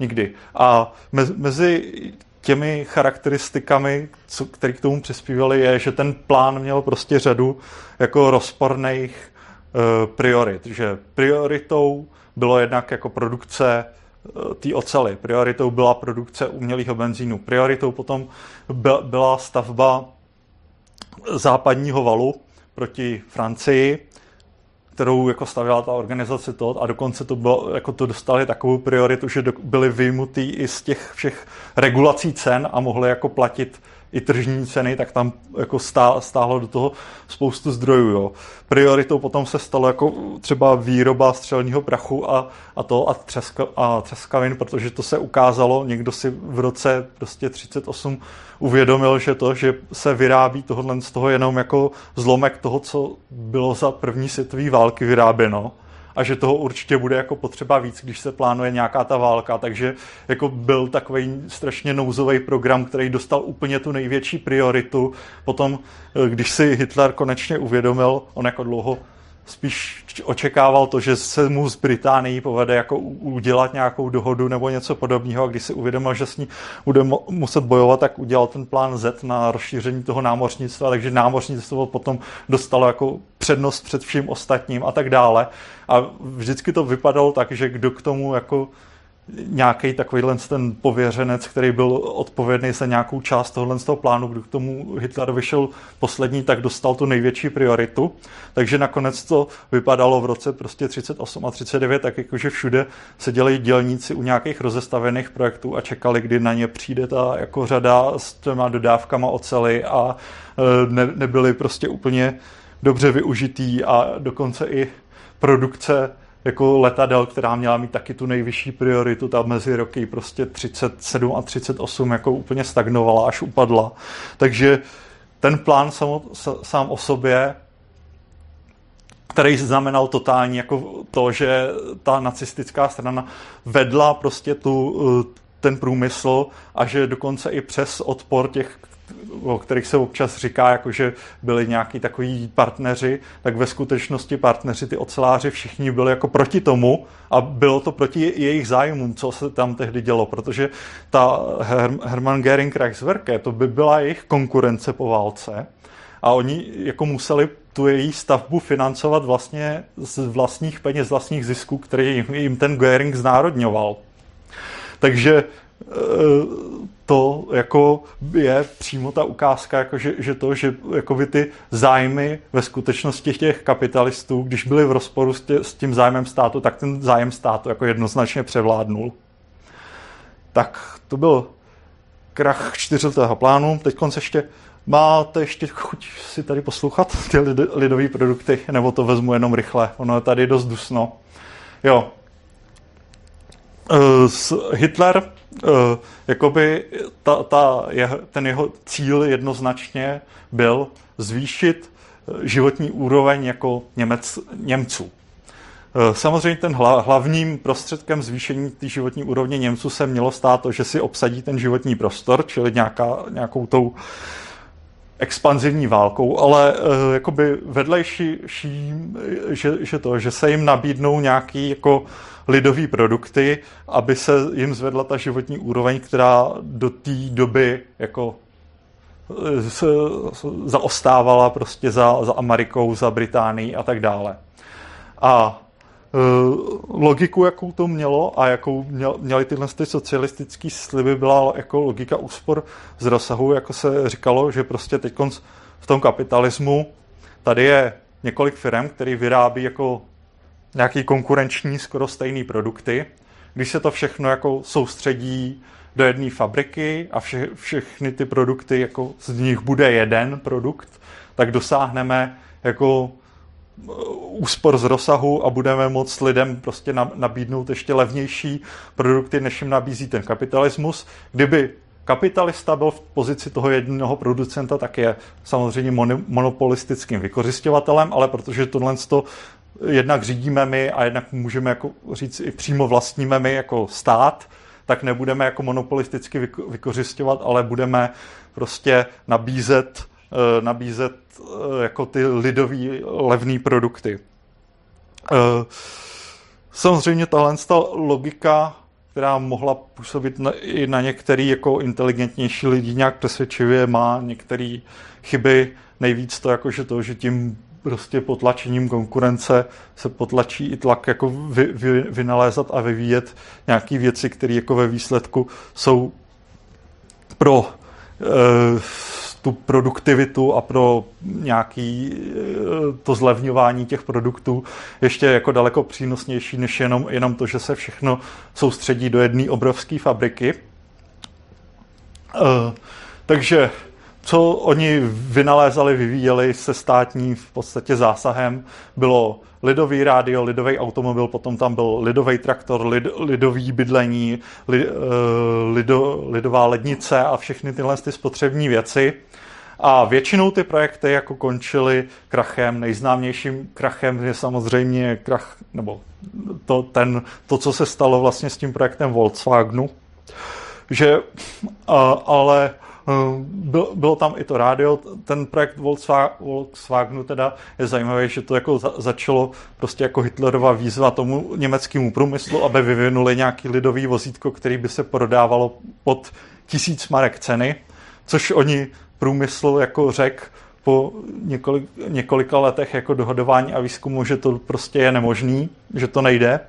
S2: nikdy. A mezi těmi charakteristikami, které k tomu přispívaly, je, že ten plán měl prostě řadu jako rozporných uh, priorit. Že prioritou bylo jednak jako produkce uh, té ocely, prioritou byla produkce umělého benzínu, prioritou potom byla stavba západního valu proti Francii, kterou jako stavila ta organizace to a dokonce to bylo, jako to dostali takovou prioritu, že byli vyjmutý i z těch všech regulací cen a mohli jako platit i tržní ceny, tak tam jako stáhlo do toho spoustu zdrojů. Jo. Prioritou potom se stalo jako třeba výroba střelního prachu a, a to a, třeska, a třeskavin, protože to se ukázalo, někdo si v roce prostě 38 uvědomil, že to, že se vyrábí tohle z toho jenom jako zlomek toho, co bylo za první světové války vyráběno a že toho určitě bude jako potřeba víc, když se plánuje nějaká ta válka, takže jako byl takový strašně nouzový program, který dostal úplně tu největší prioritu. Potom, eh, když si Hitler konečně uvědomil, on jako dlouho spíš očekával to, že se mu z Británií povede jako udělat nějakou dohodu nebo něco podobného a když si uvědomil, že s ní bude muset bojovat, tak udělal ten plán Z na rozšíření toho námořnictva, takže námořnictvo potom dostalo jako přednost před vším ostatním a tak dále. A vždycky to vypadalo tak, že kdo k tomu jako nějaký takovýhle ten pověřenec, který byl odpovědný za nějakou část tohohle z toho plánu, kdy k tomu Hitler vyšel poslední, tak dostal tu největší prioritu. Takže nakonec to vypadalo v roce prostě 38 a 39, tak jakože všude seděli dělníci u nějakých rozestavených projektů a čekali, kdy na ně přijde ta jako řada s těma dodávkama ocely a e, ne, nebyly prostě úplně dobře využitý a dokonce i produkce jako letadel, která měla mít taky tu nejvyšší prioritu, ta mezi roky prostě 37 a 38 jako úplně stagnovala, až upadla. Takže ten plán sám, sám o sobě který znamenal totální jako to, že ta nacistická strana vedla prostě tu, ten průmysl a že dokonce i přes odpor těch o kterých se občas říká, jako že byli nějaký takový partneři, tak ve skutečnosti partneři, ty oceláři, všichni byli jako proti tomu a bylo to proti jejich zájmům, co se tam tehdy dělo, protože ta Her- Hermann Göring Reichswerke, to by byla jejich konkurence po válce a oni jako museli tu její stavbu financovat vlastně z vlastních peněz, z vlastních zisků, který jim ten Göring znárodňoval. Takže to jako je přímo ta ukázka, jako že, že to, že jako by ty zájmy ve skutečnosti těch kapitalistů, když byly v rozporu s, tě, s tím zájmem státu, tak ten zájem státu jako jednoznačně převládnul. Tak to byl krach čtyřletého plánu. Teď konce ještě máte ještě chuť si tady poslouchat ty lidové produkty, nebo to vezmu jenom rychle. Ono je tady dost dusno. Jo. Eh, Hitler uh, jakoby ta, ta, ten jeho cíl jednoznačně byl zvýšit eh, životní úroveň jako Němec, Němců. Eh, samozřejmě ten hla, hlavním prostředkem zvýšení té životní úrovně Němců se mělo stát to, že si obsadí ten životní prostor, čili nějaká, nějakou tou expanzivní válkou, ale uh, jakoby vedlejší, že, že to, že se jim nabídnou nějaký jako lidové produkty, aby se jim zvedla ta životní úroveň, která do té doby jako eh, se zaostávala prostě za, za Amerikou, za Británií a tak dále. A logiku, jakou to mělo a jakou měl, měly tyhle ty socialistické sliby, byla jako logika úspor z rozsahu, jako se říkalo, že prostě teď v tom kapitalismu tady je několik firm, které vyrábí jako nějaký konkurenční, skoro stejný produkty. Když se to všechno jako soustředí do jedné fabriky a vše, všechny ty produkty, jako z nich bude jeden produkt, tak dosáhneme jako úspor z rozsahu a budeme moct lidem prostě nabídnout ještě levnější produkty, než jim nabízí ten kapitalismus. Kdyby kapitalista byl v pozici toho jednoho producenta, tak je samozřejmě monopolistickým vykořišťovatelem, ale protože tohle jednak řídíme my a jednak můžeme jako říct i přímo vlastníme my jako stát, tak nebudeme jako monopolisticky vykořišťovat, ale budeme prostě nabízet, eh, nabízet jako ty lidový levné produkty. Eh, samozřejmě tahle logika, která mohla působit na, i na některý jako inteligentnější lidi nějak přesvědčivě, má některé chyby. Nejvíc to jako, že to, že tím prostě potlačením konkurence se potlačí i tlak jako vy, vy, vynalézat a vyvíjet nějaké věci, které jako ve výsledku jsou pro e, tu produktivitu a pro nějaký e, to zlevňování těch produktů ještě jako daleko přínosnější, než jenom, jenom to, že se všechno soustředí do jedné obrovské fabriky. E, takže co oni vynalézali, vyvíjeli se státní v podstatě zásahem, bylo lidový rádio, lidový automobil, potom tam byl lidový traktor, lid, lidový bydlení, li, uh, lido, lidová lednice a všechny tyhle ty spotřební věci. A většinou ty projekty jako končily krachem. Nejznámějším krachem je samozřejmě krach, nebo to, ten, to, co se stalo vlastně s tím projektem Volkswagenu. Že, ale byl, bylo tam i to rádio, ten projekt Volkswagenu teda je zajímavý, že to jako za, začalo prostě jako Hitlerova výzva tomu německému průmyslu, aby vyvinuli nějaký lidový vozítko, který by se prodávalo pod tisíc marek ceny, což oni průmyslu jako řek po několik, několika letech jako dohodování a výzkumu, že to prostě je nemožný, že to nejde.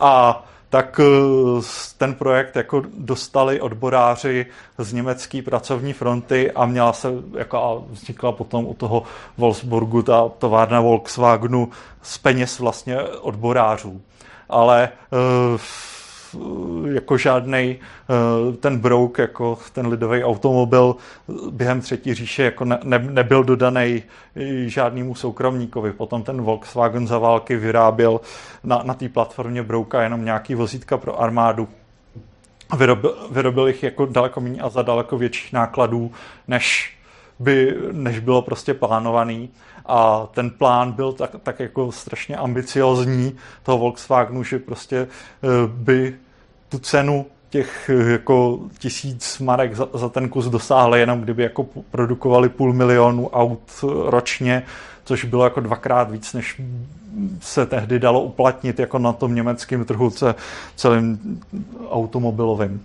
S2: A tak eh, ten projekt jako dostali odboráři z německé pracovní fronty a měla se, jako a vznikla potom u toho Wolfsburgu ta továrna Volkswagenu z peněz vlastně odborářů. Ale uh, jako žádný eh, ten brouk, jako ten lidový automobil během třetí říše jako ne, ne, nebyl dodaný žádnému soukromníkovi. Potom ten Volkswagen za války vyráběl na, na té platformě brouka jenom nějaký vozítka pro armádu. Vyrobil, vyrobil jich jako daleko méně a za daleko větších nákladů, než by, než bylo prostě plánovaný. A ten plán byl tak, tak jako strašně ambiciozní toho Volkswagenu, že prostě eh, by tu cenu těch eh, jako tisíc marek za, za ten kus dosáhli, jenom kdyby jako produkovali půl milionu aut ročně, což bylo jako dvakrát víc, než se tehdy dalo uplatnit jako na tom německém trhu celým automobilovým.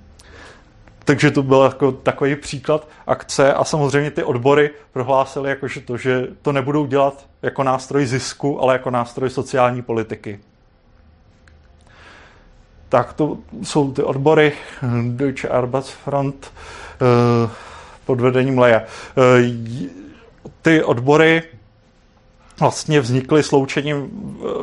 S2: Takže to byl jako takový příklad akce a samozřejmě ty odbory prohlásily jako, že to, že to nebudou dělat jako nástroj zisku, ale jako nástroj sociální politiky. Tak to jsou ty odbory Deutsche Arbeitsfront eh, pod vedením Leja. Eh, ty odbory vlastně vznikly sloučením,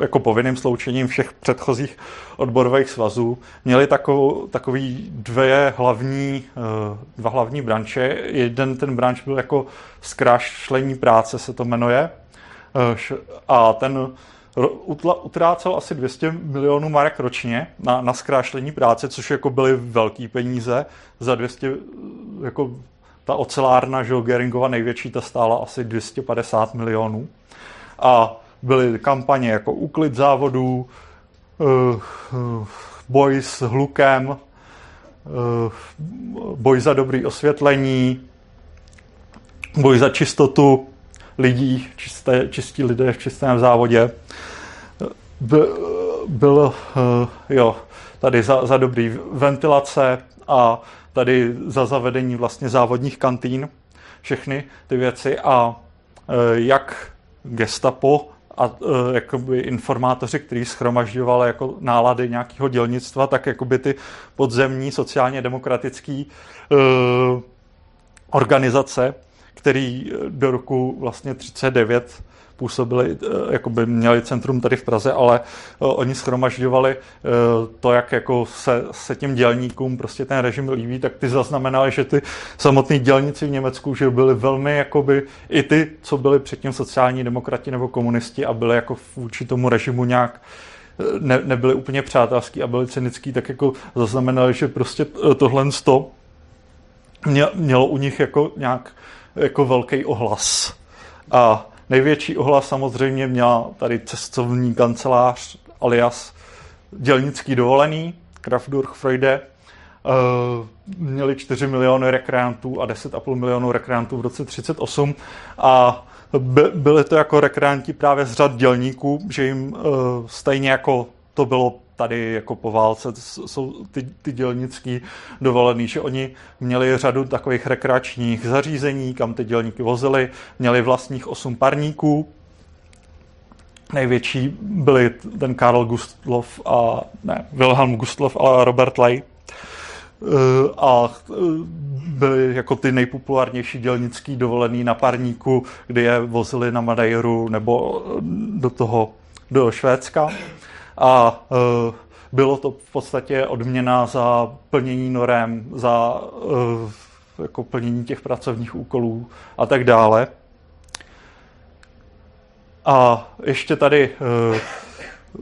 S2: jako povinným sloučením všech předchozích odborových svazů. Měli takovou, takový dvě hlavní, eh, dva hlavní branče. Jeden ten branč byl jako zkrášlení práce, se to jmenuje. Eh, a ten utrácel asi 200 milionů marek ročně na, na zkrášlení práce, což jako byly velké peníze. Za 200, jako ta ocelárna, že Geringova největší, ta stála asi 250 milionů a byly kampaně jako úklid závodů, eh, boj s hlukem, eh, boj za dobrý osvětlení, boj za čistotu lidí, čisté, čistí lidé v čistém závodě. Byl, byl eh, jo, tady za, za dobrý ventilace a tady za zavedení vlastně závodních kantýn, všechny ty věci a jak gestapo a uh, jakoby informátoři, kteří schromažďovali jako nálady nějakého dělnictva, tak jakoby ty podzemní sociálně demokratické uh, organizace, který do roku vlastně 39 působili, eh, jako by měli centrum tady v Praze, ale eh, oni schromažďovali eh, to, jak jako se, se těm dělníkům prostě ten režim líbí, tak ty zaznamenali, že ty samotní dělníci v Německu, že byli velmi jakoby i ty, co byli předtím sociální demokrati nebo komunisti a byli jako vůči tomu režimu nějak ne, nebyli úplně přátelský a byli cynický, tak jako zaznamenali, že prostě tohle to mělo u nich jako nějak jako velký ohlas. A Největší ohlas samozřejmě měla tady cestovní kancelář alias dělnický dovolený, Kraftdurch Freude. Uh, měli 4 miliony rekreantů a 10,5 milionů rekreantů v roce 38 a by, byly to jako rekreanti právě z řad dělníků, že jim uh, stejně jako to bylo tady jako po válce jsou ty, ty dělnický dovolený, že oni měli řadu takových rekreačních zařízení, kam ty dělníky vozili, měli vlastních osm parníků, největší byli ten Karl Gustloff a ne, Wilhelm Gustloff a Robert Ley. Eh, a eh, byli jako ty nejpopulárnější dělnický dovolený na parníku, kdy je vozili na Madeiru nebo do toho do Švédska a e, bylo to v podstatě odměna za plnění norem, za e, jako plnění těch pracovních úkolů a tak dále. A ještě tady eh,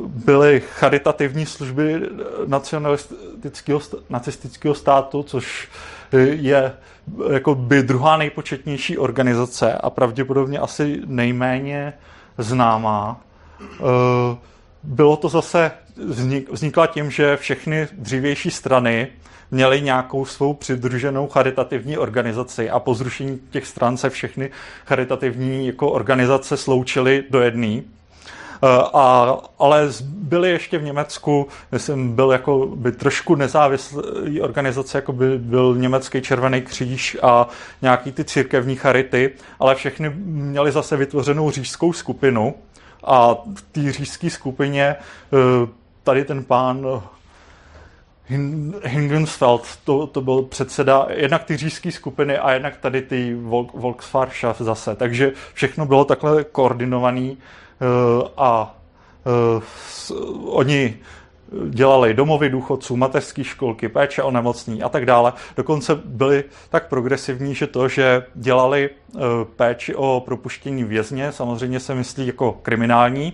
S2: byly charitativní služby nacionalistického, nacistického státu, což je jako by druhá nejpočetnější organizace a pravděpodobně asi nejméně známá. Bylo to zase, vznikla tím, že všechny dřívější strany měly nějakou svou přidruženou charitativní organizaci a po zrušení těch stran se všechny charitativní jako organizace sloučily do jedné. Eh, a, ale byly ještě v Německu, myslím, byl jako by trošku nezávislý organizace, jako by byl německý Červený kříž a nějaký ty církevní charity, ale všechny měly zase vytvořenou řížskou skupinu a v té řížské skupině eh, tady ten pán Hingensfeld, to, to byl předseda jednak ty řížské skupiny a jednak tady ty Volkswarschaft zase. Takže všechno bylo takhle koordinovaný Eh, a eh, oni dělali domovy důchodců, mateřské školky, péče o nemocní a tak dále. Dokonce byli tak progresivní, že to, že dělali eh, péči o propuštění vězně, samozřejmě se myslí jako kriminální,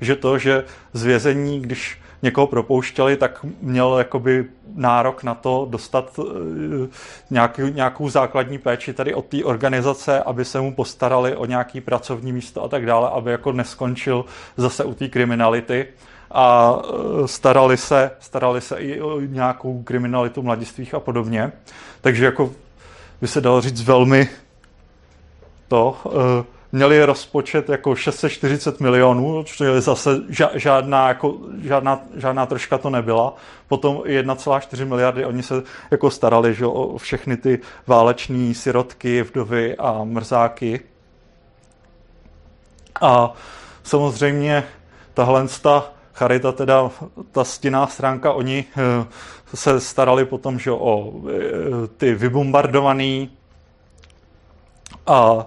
S2: že to, že z vězení, když někoho propouštěli, tak měl jakoby nárok na to dostat eh, nějaký, nějakou základní péči tady od té organizace, aby se mu postarali o nějaký pracovní místo a tak dále, aby jako neskončil zase u té kriminality a eh, starali se, starali se i o nějakou kriminalitu mladistvých a podobně. Takže jako by se dalo říct velmi to, uh, měli rozpočet jako 640 milionů, je zase žádná, jako, žádná, žádná troška to nebyla. Potom 1,4 miliardy oni se jako starali že, o všechny ty váleční sirotky, vdovy a mrzáky. A samozřejmě tahle ta charita, teda ta stinná stránka, oni eh, se starali potom, že o eh, ty vybombardovaný a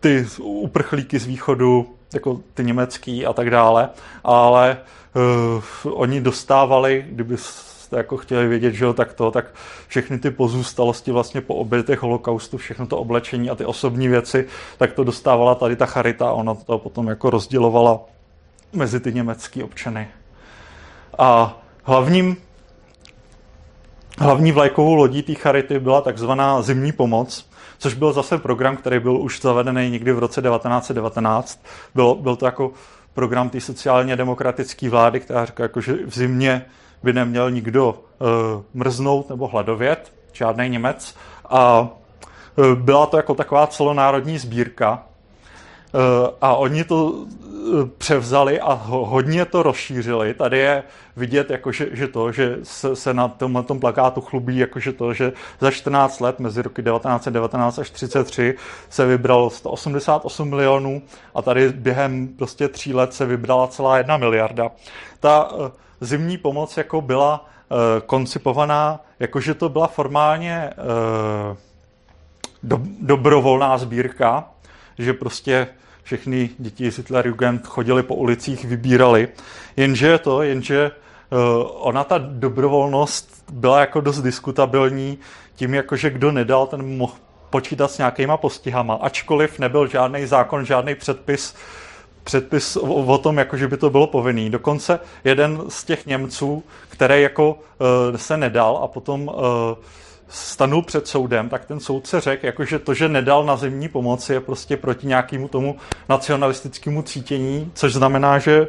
S2: ty uprchlíky z východu, jako ty německý a tak dále, ale uh, oni dostávali, kdyby jste jako chtěli vědět, že jo, tak to, tak všechny ty pozůstalosti vlastně po obětech holokaustu, všechno to oblečení a ty osobní věci, tak to dostávala tady ta charita a ona to potom jako rozdělovala mezi ty německý občany. A hlavním Hlavní vlajkovou lodí té charity byla takzvaná zimní pomoc, což byl zase program, který byl už zavedený někdy v roce 1919. Byl, byl to jako program té sociálně demokratické vlády, která říká, jako, že v zimě by neměl nikdo uh, mrznout nebo hladovět, žádný Němec. A uh, byla to jako taková celonárodní sbírka, a oni to eh, převzali a hodně to rozšířili. Tady je vidět, jako že, to, že se, se na tom, na tom plakátu chlubí, jakože to, že za 14 let, mezi roky 1919 až 33, se vybralo 188 milionů a tady během prostě tří let se vybrala celá jedna miliarda. Ta eh, zimní pomoc jako byla koncipovaná, jakože to byla formálně do, dobrovolná sbírka, že prostě všechny děti z Hitlerjugend chodili po ulicích, vybírali. Jenže to, jenže uh, ona ta dobrovolnost byla jako dost diskutabilní tím, jako že kdo nedal, ten mohl počítat s nějakýma postihama, ačkoliv nebyl žádný zákon, žádný předpis, předpis o, o tom, jako že by to bylo povinný. Dokonce jeden z těch Němců, který jako uh, se nedal a potom uh, stanul před soudem, tak ten soudce řekl, jakože to, že nedal na zimní pomoc, je prostě proti nějakému tomu nacionalistickému cítění, což znamená, že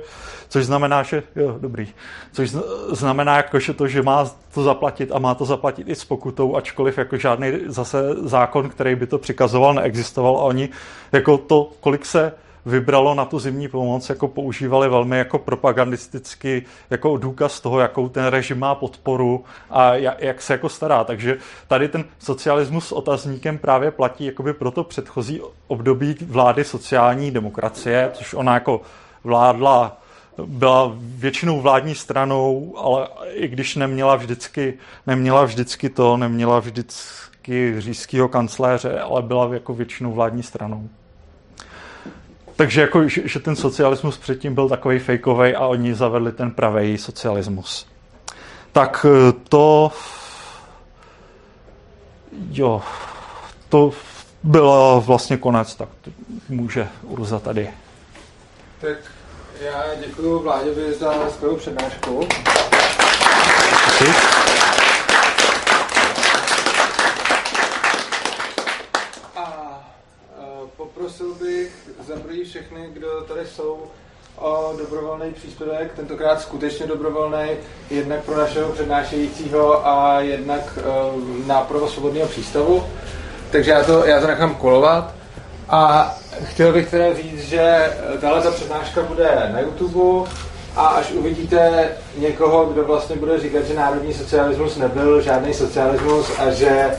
S2: což znamená, že jo, dobrý, což znamená jakože to, že má to zaplatit a má to zaplatit i s pokutou, ačkoliv jako žádný zase zákon, který by to přikazoval, neexistoval a oni jako to, kolik se vybralo na tu zimní pomoc, jako používali velmi jako propagandisticky, jako důkaz toho, jakou ten režim má podporu a jak se jako stará. Takže tady ten socialismus s otazníkem právě platí jakoby pro to předchozí období vlády sociální demokracie, což ona jako vládla byla většinou vládní stranou, ale i když neměla vždycky, neměla vždycky to, neměla vždycky říšského kancléře, ale byla jako většinou vládní stranou. Takže jako, že, že ten socialismus předtím byl takový fejkový a oni zavedli ten pravý socialismus. Tak eh, to... Jo, to byl vlastně konec, tak může Urza tady.
S1: Tak já děkuji Vláďovi za skvělou přednášku.
S2: Děkuji.
S1: A poprosil za všechny, kdo tady jsou, o dobrovolný příspěvek, tentokrát skutečně dobrovolný, jednak pro našeho přednášejícího a jednak na provoz svobodného přístavu. Takže já to, já to nechám kolovat. A chtěl bych teda říct, že tahle ta přednáška bude na YouTube a až uvidíte někoho, kdo vlastně bude říkat, že národní socialismus nebyl žádný socialismus a že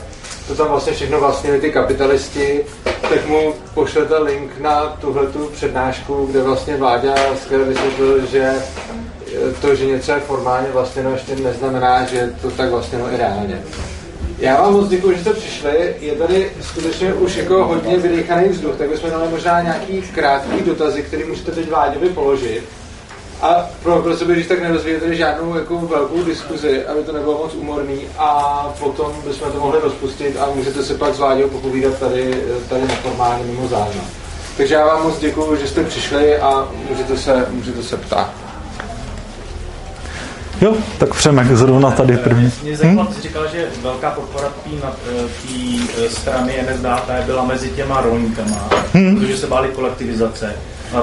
S1: to tam vlastně všechno vlastnili ty kapitalisti, tak mu pošlete link na tuhle přednášku, kde vlastně Vláďa skvěle vysvětlil, že to, že něco je formálně vlastněno, ještě neznamená, že to tak vlastněno i reálně. Já vám moc děkuji, že jste přišli. Je tady skutečně už jako hodně vydechaný vzduch, tak bychom dali možná nějaký krátký dotazy, který můžete teď Vláďovi položit. A pro, pro sebe, když tak nerozvíjete žádnou jako velkou diskuzi, aby to nebylo moc umorný a potom bychom to mohli rozpustit a můžete se pak s Vláďou popovídat tady, tady neformálně mimo zájem. Takže já vám moc děkuji, že jste přišli a můžete se, můžete se ptát.
S2: Jo, tak Přemek zrovna tady první.
S3: Mě zajímalo, hmm? říkal, že velká podpora té eh, strany NSDAP byla mezi těma rolníkama, hmm. protože se báli kolektivizace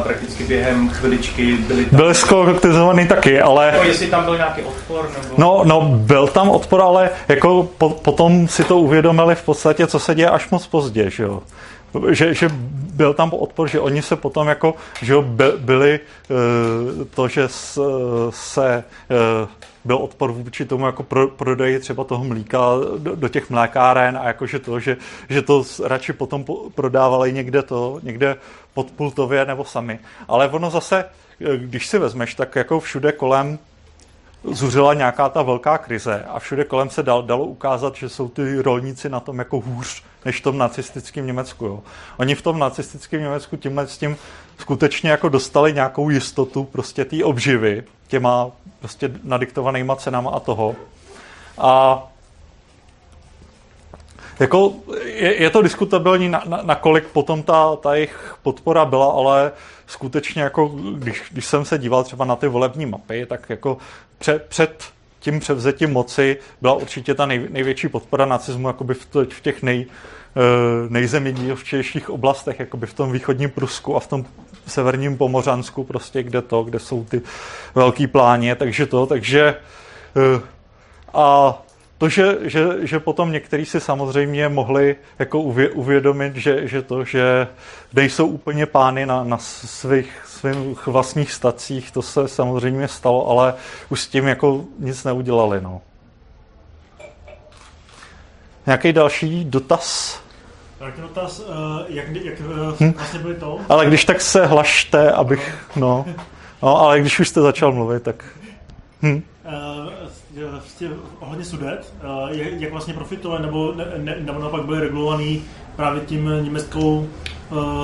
S3: prakticky během chviličky byli tam...
S2: Byli skolektivizovaný taky, ale...
S3: No, jestli tam byl nějaký odpor? Nebo...
S2: No, no, byl tam odpor, ale jako po, potom si to uvědomili v podstatě, co se děje až moc pozdě, že jo že, že byl tam odpor, že oni se potom jako, že byli eh, to, že se eh, byl odpor vůči tomu jako pro, prodeji třeba toho mlíka do, do těch mlékáren a jakože to, že, že to radši potom prodávali někde to, někde podpultově nebo sami. Ale ono zase, eh, když si vezmeš, tak jako všude kolem zuřila nějaká ta velká krize a všude kolem se dal, dalo ukázat, že jsou ty rolníci na tom jako hůř než v tom nacistickém Německu. Jo. Oni v tom nacistickém Německu tímhle s tím skutečně jako dostali nějakou jistotu prostě té obživy těma prostě nadiktovanýma cenama a toho. A jako je, je to diskutabilní, na, na, potom ta, ta jejich podpora byla, ale skutečně jako, když, když jsem se díval třeba na ty volební mapy, tak jako před, před tím převzetím moci byla určitě ta nej, největší podpora nacismu jakoby v, to, v těch nej, eh, nejzemědělčtějších oblastech, jakoby v tom východním Prusku a v tom severním Pomořansku, prostě kde to, kde jsou ty velký pláně, takže to, takže eh, a to, že, že, že potom někteří si samozřejmě mohli jako uvědomit, že, že to, že nejsou úplně pány na, na svých, svých vlastních stacích, to se samozřejmě stalo, ale už s tím jako nic neudělali. No. Nějaký další dotaz?
S4: Tak dotaz, eh, jak, jak eh, hm? vlastně byly to?
S2: Ale když tak se hlašte, abych, no. No, ale když už jste začal mluvit, tak... Hm.
S4: Vlastně ohledně sudet, jak vlastně profitovali, nebo, ne, ne, nebo naopak byli regulovaný právě tím německou,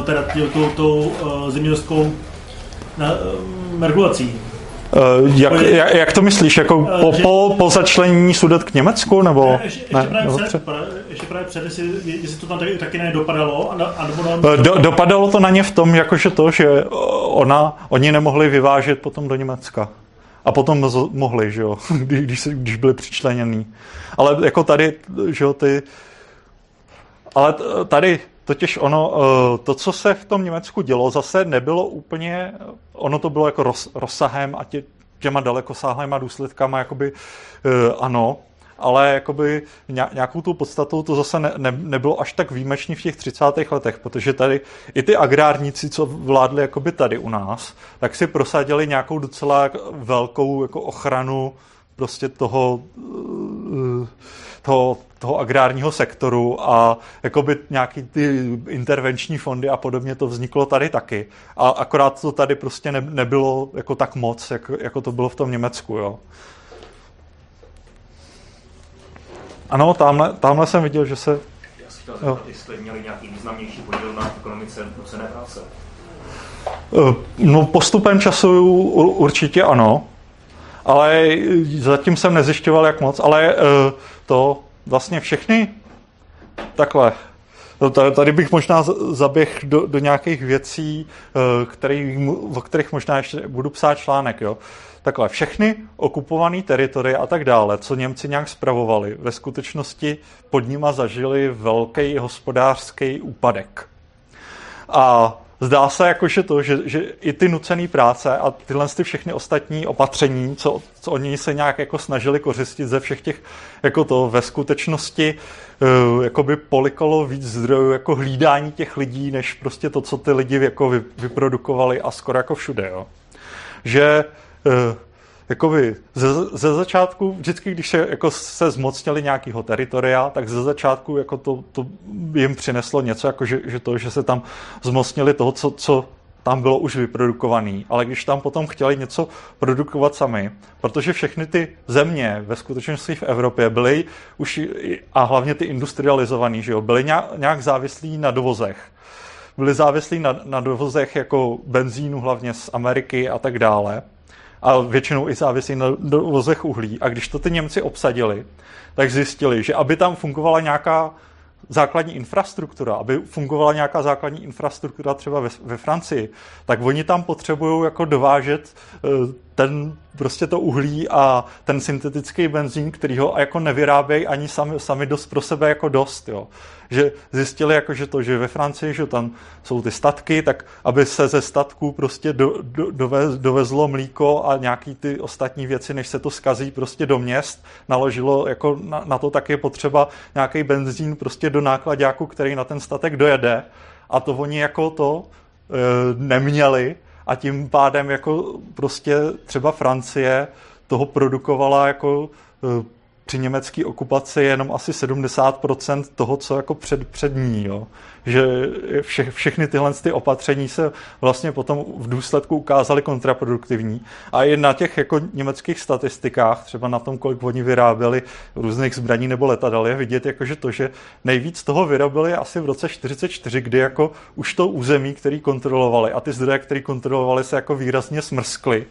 S4: teda tou, tou zemědělskou regulací.
S2: Uh, jak, jak, jak to myslíš? Jako po, že, po, po začlenění sudet k Německu? Nebo,
S4: ne, ještě, ještě, ne, právě nebo před, ještě právě před, jestli, jestli to tam taky, taky nedopadalo? A, a
S2: nám... Do, dopadalo to na ně v tom, jakože to, že ona, oni nemohli vyvážet potom do Německa. A potom mohli, že jo, [laughs] když, když, když byli přičleněný. Ale jako tady, že jo, ty... Ale tady totiž ono, eh, to, co se v tom Německu dělo, zase nebylo úplně, ono to bylo jako roz, rozsahem a tě, těma dalekosáhlýma důsledkama, jakoby eh, ano, ale jakoby nějakou tu podstatou to zase ne, ne, nebylo až tak výjimečný v těch 30. letech, protože tady i ty agrárníci, co vládli jakoby tady u nás, tak si prosadili nějakou docela velkou jako ochranu prostě toho, eh, toho, toho agrárního sektoru a jakoby nějaký ty intervenční fondy a podobně to vzniklo tady taky. A akorát to tady prostě ne, nebylo jako tak moc, jak, jako to bylo v tom Německu, jo. Ano, tamhle, tamhle jsem viděl, že se...
S3: Já si chtěl zeptat, jestli měli nějaký významnější podíl na ekonomice nucené práce.
S2: Eh, no postupem času určitě ano, ale zatím jsem nezjišťoval, jak moc, ale eh, to vlastně všechny takhle. No, tady bych možná zaběh do, do nějakých věcí, eh, který, o kterých možná ještě budu psát článek. Jo. Takhle, všechny okupované teritorie a tak dále, co Němci nějak spravovali, ve skutečnosti pod nima zažili velký hospodářský úpadek. A zdá se jako, že to, že, že i ty nucené práce a tyhle ty všechny ostatní opatření, co, co oni se nějak jako snažili kořistit ze všech těch, jako to ve skutečnosti uh, jakoby polikalo víc zdrojů jako hlídání těch lidí, než prostě to, co ty lidi jako vy, vyprodukovali a skoro jako všude, jo. Že uh, jakoby ze, ze začátku, vždycky, když se, jako se zmocnili nějakého teritoria, tak ze začátku jako to, to jim přineslo něco, jako že, že to, že se tam zmocnili toho, co, co tam bylo už vyprodukovaný, ale když tam potom chtěli něco produkovat sami, protože všechny ty země ve skutečnosti v Evropě byly už, a hlavně ty industrializovaný, že jo, byly nějak závislí na dovozech. Byli závislí na, na dovozech jako benzínu hlavně z Ameriky a tak dále a většinou i závisí na dovozech uhlí. A když to ty Němci obsadili, tak zjistili, že aby tam fungovala nějaká základní infrastruktura, aby fungovala nějaká základní infrastruktura třeba ve, ve Francii, tak oni tam potřebují jako dovážet eh, ten prostě to uhlí a ten syntetický benzín, který ho jako nevyrábějí ani sami, sami dost pro sebe jako dost, jo. Že zjistili jako, že to, že ve Francii, že tam jsou ty statky, tak aby se ze statků prostě do, do, dovez, dovezlo mlíko a nějaký ty ostatní věci, než se to skazí prostě do měst, naložilo jako na, na to tak je potřeba nějaký benzín prostě do nákladňáku, který na ten statek dojede a to oni jako to e, neměli, a tím pádem jako prostě třeba Francie toho produkovala jako e, při německé okupaci jenom asi 70% toho, co jako před, před ní. Jo. Že vše, všechny tyhle ty opatření se vlastně potom v důsledku ukázaly kontraproduktivní. A i na těch jako německých statistikách, třeba na tom, kolik oni vyráběli různých zbraní nebo letadel, je vidět, jako, že to, že nejvíc toho vyrobili asi v roce 44, kdy jako už to území, který kontrolovali a ty zdroje, které kontrolovali, se jako výrazně smrskly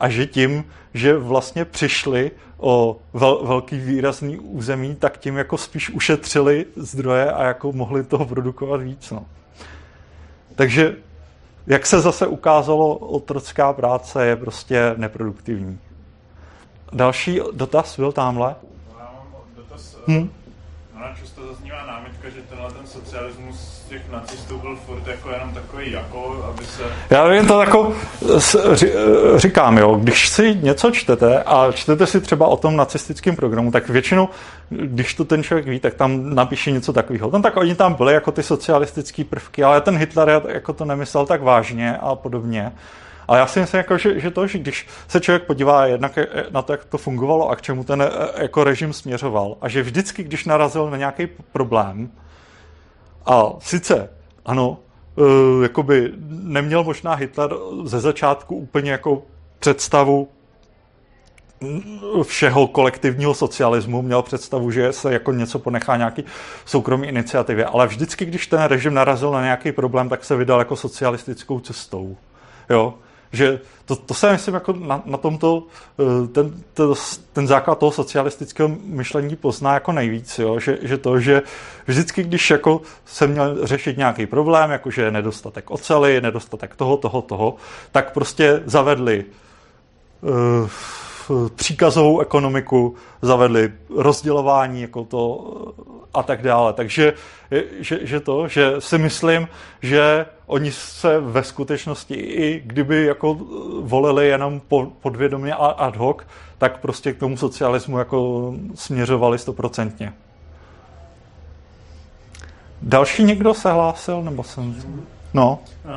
S2: a že tím, že vlastně přišli o vel, velký výrazný území, tak tím jako spíš ušetřili zdroje a jako mohli toho produkovat víc. No. Takže jak se zase ukázalo, otrocká práce je prostě neproduktivní. Další dotaz byl tamhle.
S5: No, já mám dotaz. Hmm? Ona často zaznívá námitka, že tenhle ten socialismus těch nacistů byl furt jako jenom takový jako, aby se...
S2: Já vím to jako, říkám jo, když si něco čtete a čtete si třeba o tom nacistickém programu, tak většinou, když to ten člověk ví, tak tam napíše něco takového. Tam tak oni tam byli jako ty socialistické prvky, ale ten Hitler jako to nemyslel tak vážně a podobně. Ale já si myslím, jako, že, že to, že když se člověk podívá jednak na to, jak to fungovalo a k čemu ten jako režim směřoval, a že vždycky, když narazil na nějaký problém, a sice, ano, uh, jakoby neměl možná Hitler ze začátku úplně jako představu všeho kolektivního socialismu, měl představu, že se jako něco ponechá nějaký soukromý iniciativě, ale vždycky, když ten režim narazil na nějaký problém, tak se vydal jako socialistickou cestou. Jo? Že to, to se myslím jako na, na tomto eh, ten, to, ten základ toho socialistického myšlení pozná jako nejvíc, jo? Že, že to, že vždycky, když jako se měl řešit nějaký problém, jakože nedostatek ocely, nedostatek toho, toho, toho, tak prostě zavedli uh, příkazovou ekonomiku, zavedli rozdělování jako to a tak dále. Takže že, že to, že si myslím, že oni se ve skutečnosti, i kdyby jako volili jenom podvědomě a ad hoc, tak prostě k tomu socialismu jako směřovali stoprocentně. Další někdo se hlásil, nebo jsem... No.
S4: Uh,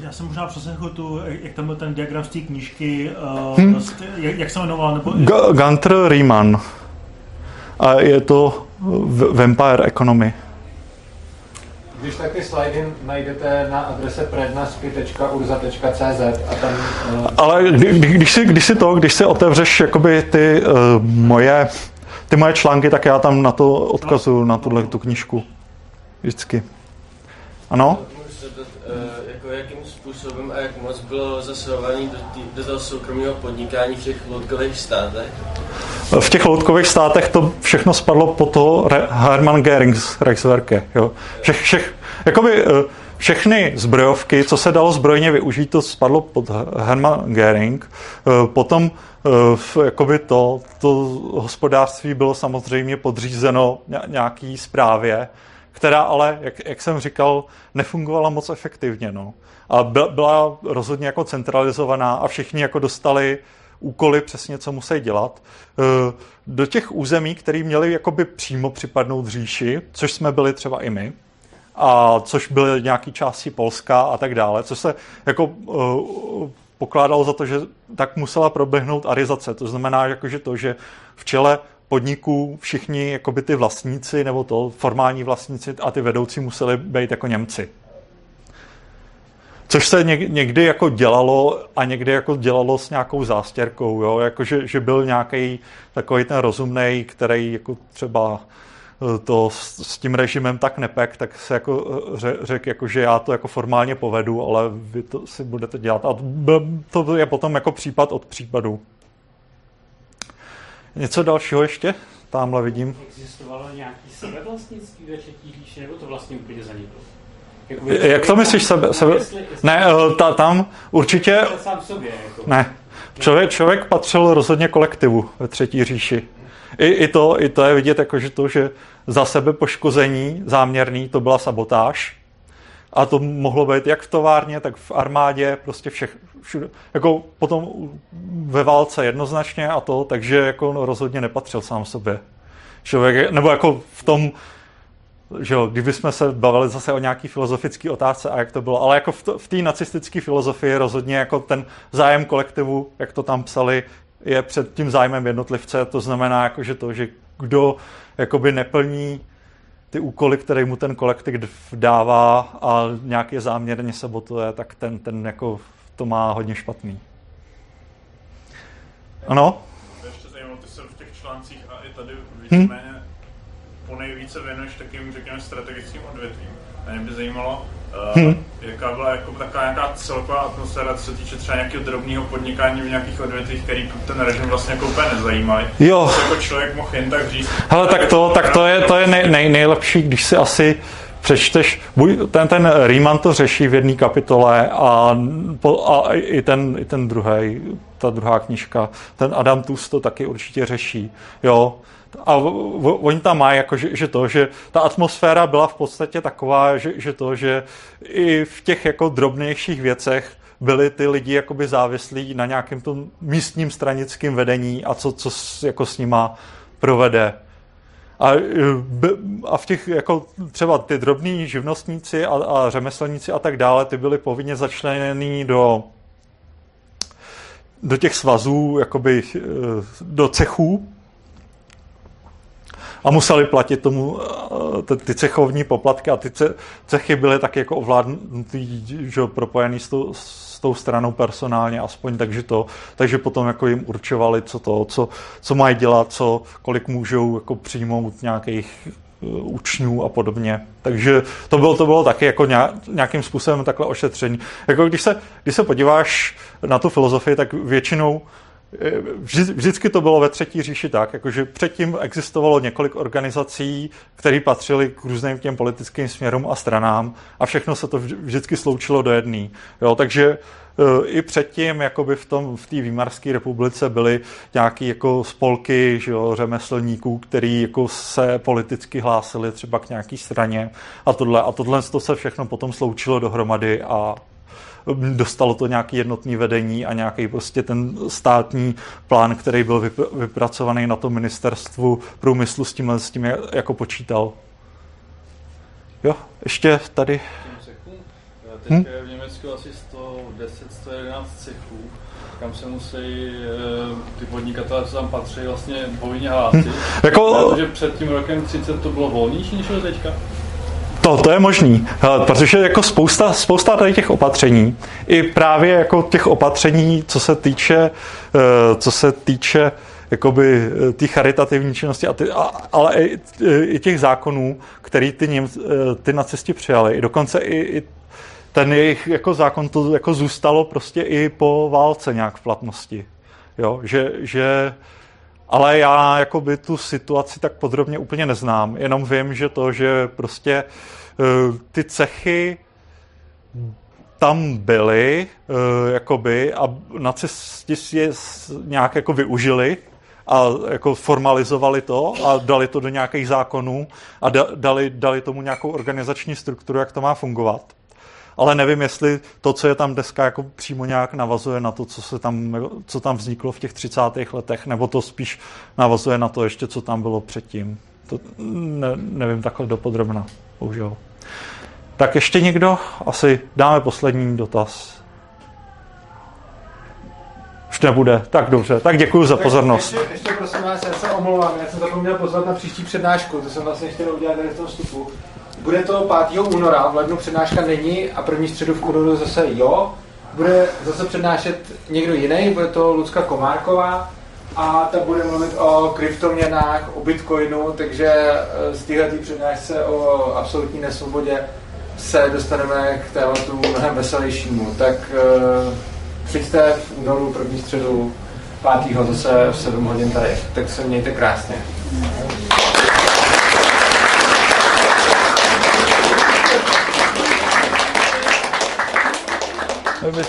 S4: já jsem možná přeslechl tu, jak tam byl ten diagram z té knížky, uh, hmm. jak, jak se jmenoval? Nebo...
S2: G- Gunter Riemann. A je to Vampire Economy.
S1: Když taky slidy najdete na adrese prednasky.urza.cz a tam...
S2: Uh... Ale kdy, když, si, když si to, když si otevřeš jakoby ty uh, moje ty moje články, tak já tam na to odkazuju, na tuhle tu knížku. Vždycky. Ano?
S6: Můžu se uh, jako jakým způsobem a jak moc bylo zasahovaný do, tý, do toho soukromého podnikání v těch loutkových státech?
S2: V těch loutkových státech to všechno spadlo po to Hermann Görings Reichswerke. Jo. Všech, všech, jakoby, eh, všechny zbrojovky, co se dalo zbrojně využít, to spadlo pod Hermann Göring. Eh, potom eh, jakoby to, to hospodářství bylo samozřejmě podřízeno nějaký zprávě, která ale, jak, jak jsem říkal, nefungovala moc efektivně. No. A byla rozhodně jako centralizovaná a všichni jako dostali úkoly přesně, co musí dělat. Eh, do těch území, které měly jakoby přímo připadnout říši, což jsme byli třeba i my, a což byly nějaké části Polska a tak dále, co se jako uh, pokládalo za to, že tak musela proběhnout arizace. To znamená, jako, že to, že v čele podniků všichni jakoby ty vlastníci nebo to formální vlastníci a ty vedoucí museli být jako Němci. Což se někdy jako dělalo a někdy jako dělalo s nějakou zástěrkou, jo? Jako, že, že byl nějaký takový ten rozumný, který jako třeba eh, to s, s tím režimem tak nepek, tak se jako eh, řekl, jako, že já to jako formálně povedu, ale vy to si budete dělat. A to je potom jako případ od případu. Něco dalšího ještě? Tamhle vidím.
S7: Existovalo nějaký sebevlastnictví ve třetí říši, nebo to vlastně úplně zaniklo?
S2: Jak to myslíš sebe? sebe? Ne, eh, ta, tam určitě...
S7: Sám sobě, jako.
S2: Ne. Člověk, člověk patřil rozhodně kolektivu ve třetí říši. I, i, to, I to je vidět, jako, že to, že za sebe poškození záměrný, to byla sabotáž. A to mohlo být jak v továrně, tak v armádě, prostě všech, všude. Jako potom ve válce jednoznačně a to, takže jako no, rozhodně nepatřil sám sobě. Člověk, nebo jako v tom, že jo, kdybychom se bavili zase o nějaký filozofický otázce a jak to bylo, ale jako v, té nacistické filozofii rozhodně jako ten zájem kolektivu, jak to tam psali, je před tím zájmem jednotlivce, to znamená jako, že to, že kdo jakoby neplní ty úkoly, které mu ten kolektiv dává a nějaký záměrně sabotuje, tak ten, ten jako to má hodně špatný. Ano?
S5: To ještě zajímavé, ty se v těch článcích a i tady víceméně hmm? po nejvíce věnuješ takým, řekněme, strategickým odvětvím. A mě by zajímalo, uh, hmm. jaká byla jako taková nějaká celková atmosféra, co se týče třeba nějakého drobného podnikání v nějakých odvětvích, který ten režim vlastně jako úplně nezajímají.
S2: Jo.
S5: Co jako člověk mohl jen tak říct.
S2: Hele, tak to, tak to je, to je nej, nej, nejlepší, když si asi přečteš, ten, ten Riemann to řeší v jedné kapitole a, a i, ten, i ten druhý, ta druhá knižka, ten Adam Tus to taky určitě řeší. Jo, a oni tam mají, jako, že, že to, že ta atmosféra byla v podstatě taková, že, že to, že i v těch jako drobnějších věcech byli ty lidi jakoby závislí na nějakém tom místním stranickém vedení a co, co jako s nima provede. A, a v těch, jako třeba ty drobní živnostníci a, a řemeslníci a tak dále, ty byly povinně začleněný do do těch svazů, jakoby do cechů, a museli platit tomu eh, ty cechovní poplatky a ty cechy byly tak jako ovládnutý, že propojený s tou, s tou stranou personálně aspoň, takže to, takže potom jako jim určovali, co to, co, co mají dělat, co, kolik můžou jako přijmout nějakých eh, učňů a podobně. Takže to bylo, to bylo taky jako nějakým způsobem takhle ošetření. Jako když se, když se podíváš na tu filozofii, tak většinou Vždy, vždycky to bylo ve třetí říši tak, jakože předtím existovalo několik organizací, které patřily k různým těm politickým směrům a stranám a všechno se to vždycky sloučilo do jedné. takže e, i předtím jakoby v tom v té Výmarské republice byly nějaké jako spolky že jo, řemeslníků, který jako se politicky hlásili třeba k nějaké straně a tohle. A tohle to se všechno potom sloučilo dohromady a dostalo to nějaký jednotný vedení a nějaký prostě ten státní plán, který byl vypracovaný na tom ministerstvu průmyslu s tím, s tím jako počítal. Jo, ještě tady.
S8: Teď je v Německu asi 110-111 cechů, kam se musí eh, ty podnikatelé, co tam patří, vlastně povinně hlásit. Hm. Jako... Protože před tím rokem 30 to bylo volnější než teďka?
S2: To, to je možný, protože jako spousta, spousta tady těch opatření, i právě jako těch opatření, co se týče, eh, co se týče jakoby eh, ty charitativní činnosti, a ty, a, ale i, i těch zákonů, který ty, Něm, eh, ty nacisti přijali, i dokonce i, i ten jejich jako zákon to jako zůstalo prostě i po válce nějak v platnosti. Jo, že, že ale já jakoby tu situaci tak podrobně úplně neznám, jenom vím, že to, že prostě eh, ty cechy tam byly, eh, jakoby, a nacisti si je nějak jako využili a jako formalizovali to a dali to do nějakých zákonů a dali, dali tomu nějakou organizační strukturu, jak to má fungovat ale nevím, jestli to, co je tam dneska, jako přímo nějak navazuje na to, co, se tam, co tam vzniklo v těch 30. letech, nebo to spíš navazuje na to ještě, co tam bylo předtím. To ne, nevím takhle dopodrobna, bohužel. Tak ještě někdo? Asi dáme poslední dotaz. Už nebude. Tak dobře, tak děkuji za pozornost.
S1: Ještě, ještě prosím vás, já se omlouvám, já jsem zapomněl pozvat na příští přednášku, to jsem vlastně chtěl udělat tady v tom vstupu. Bude to 5. února, v lednu přednáška není a první středu v únoru zase jo. Bude zase přednášet někdo jiný, bude to Lucka Komárková a ta bude mluvit o kryptoměnách, o bitcoinu, takže eh, z téhle přednášce o absolutní nesvobodě se dostaneme k tématu mnohem veselějšímu. Tak uh, přijďte v únoru první středu 5. zase v 7 hodin tady. Tak se mějte krásně.
S2: By to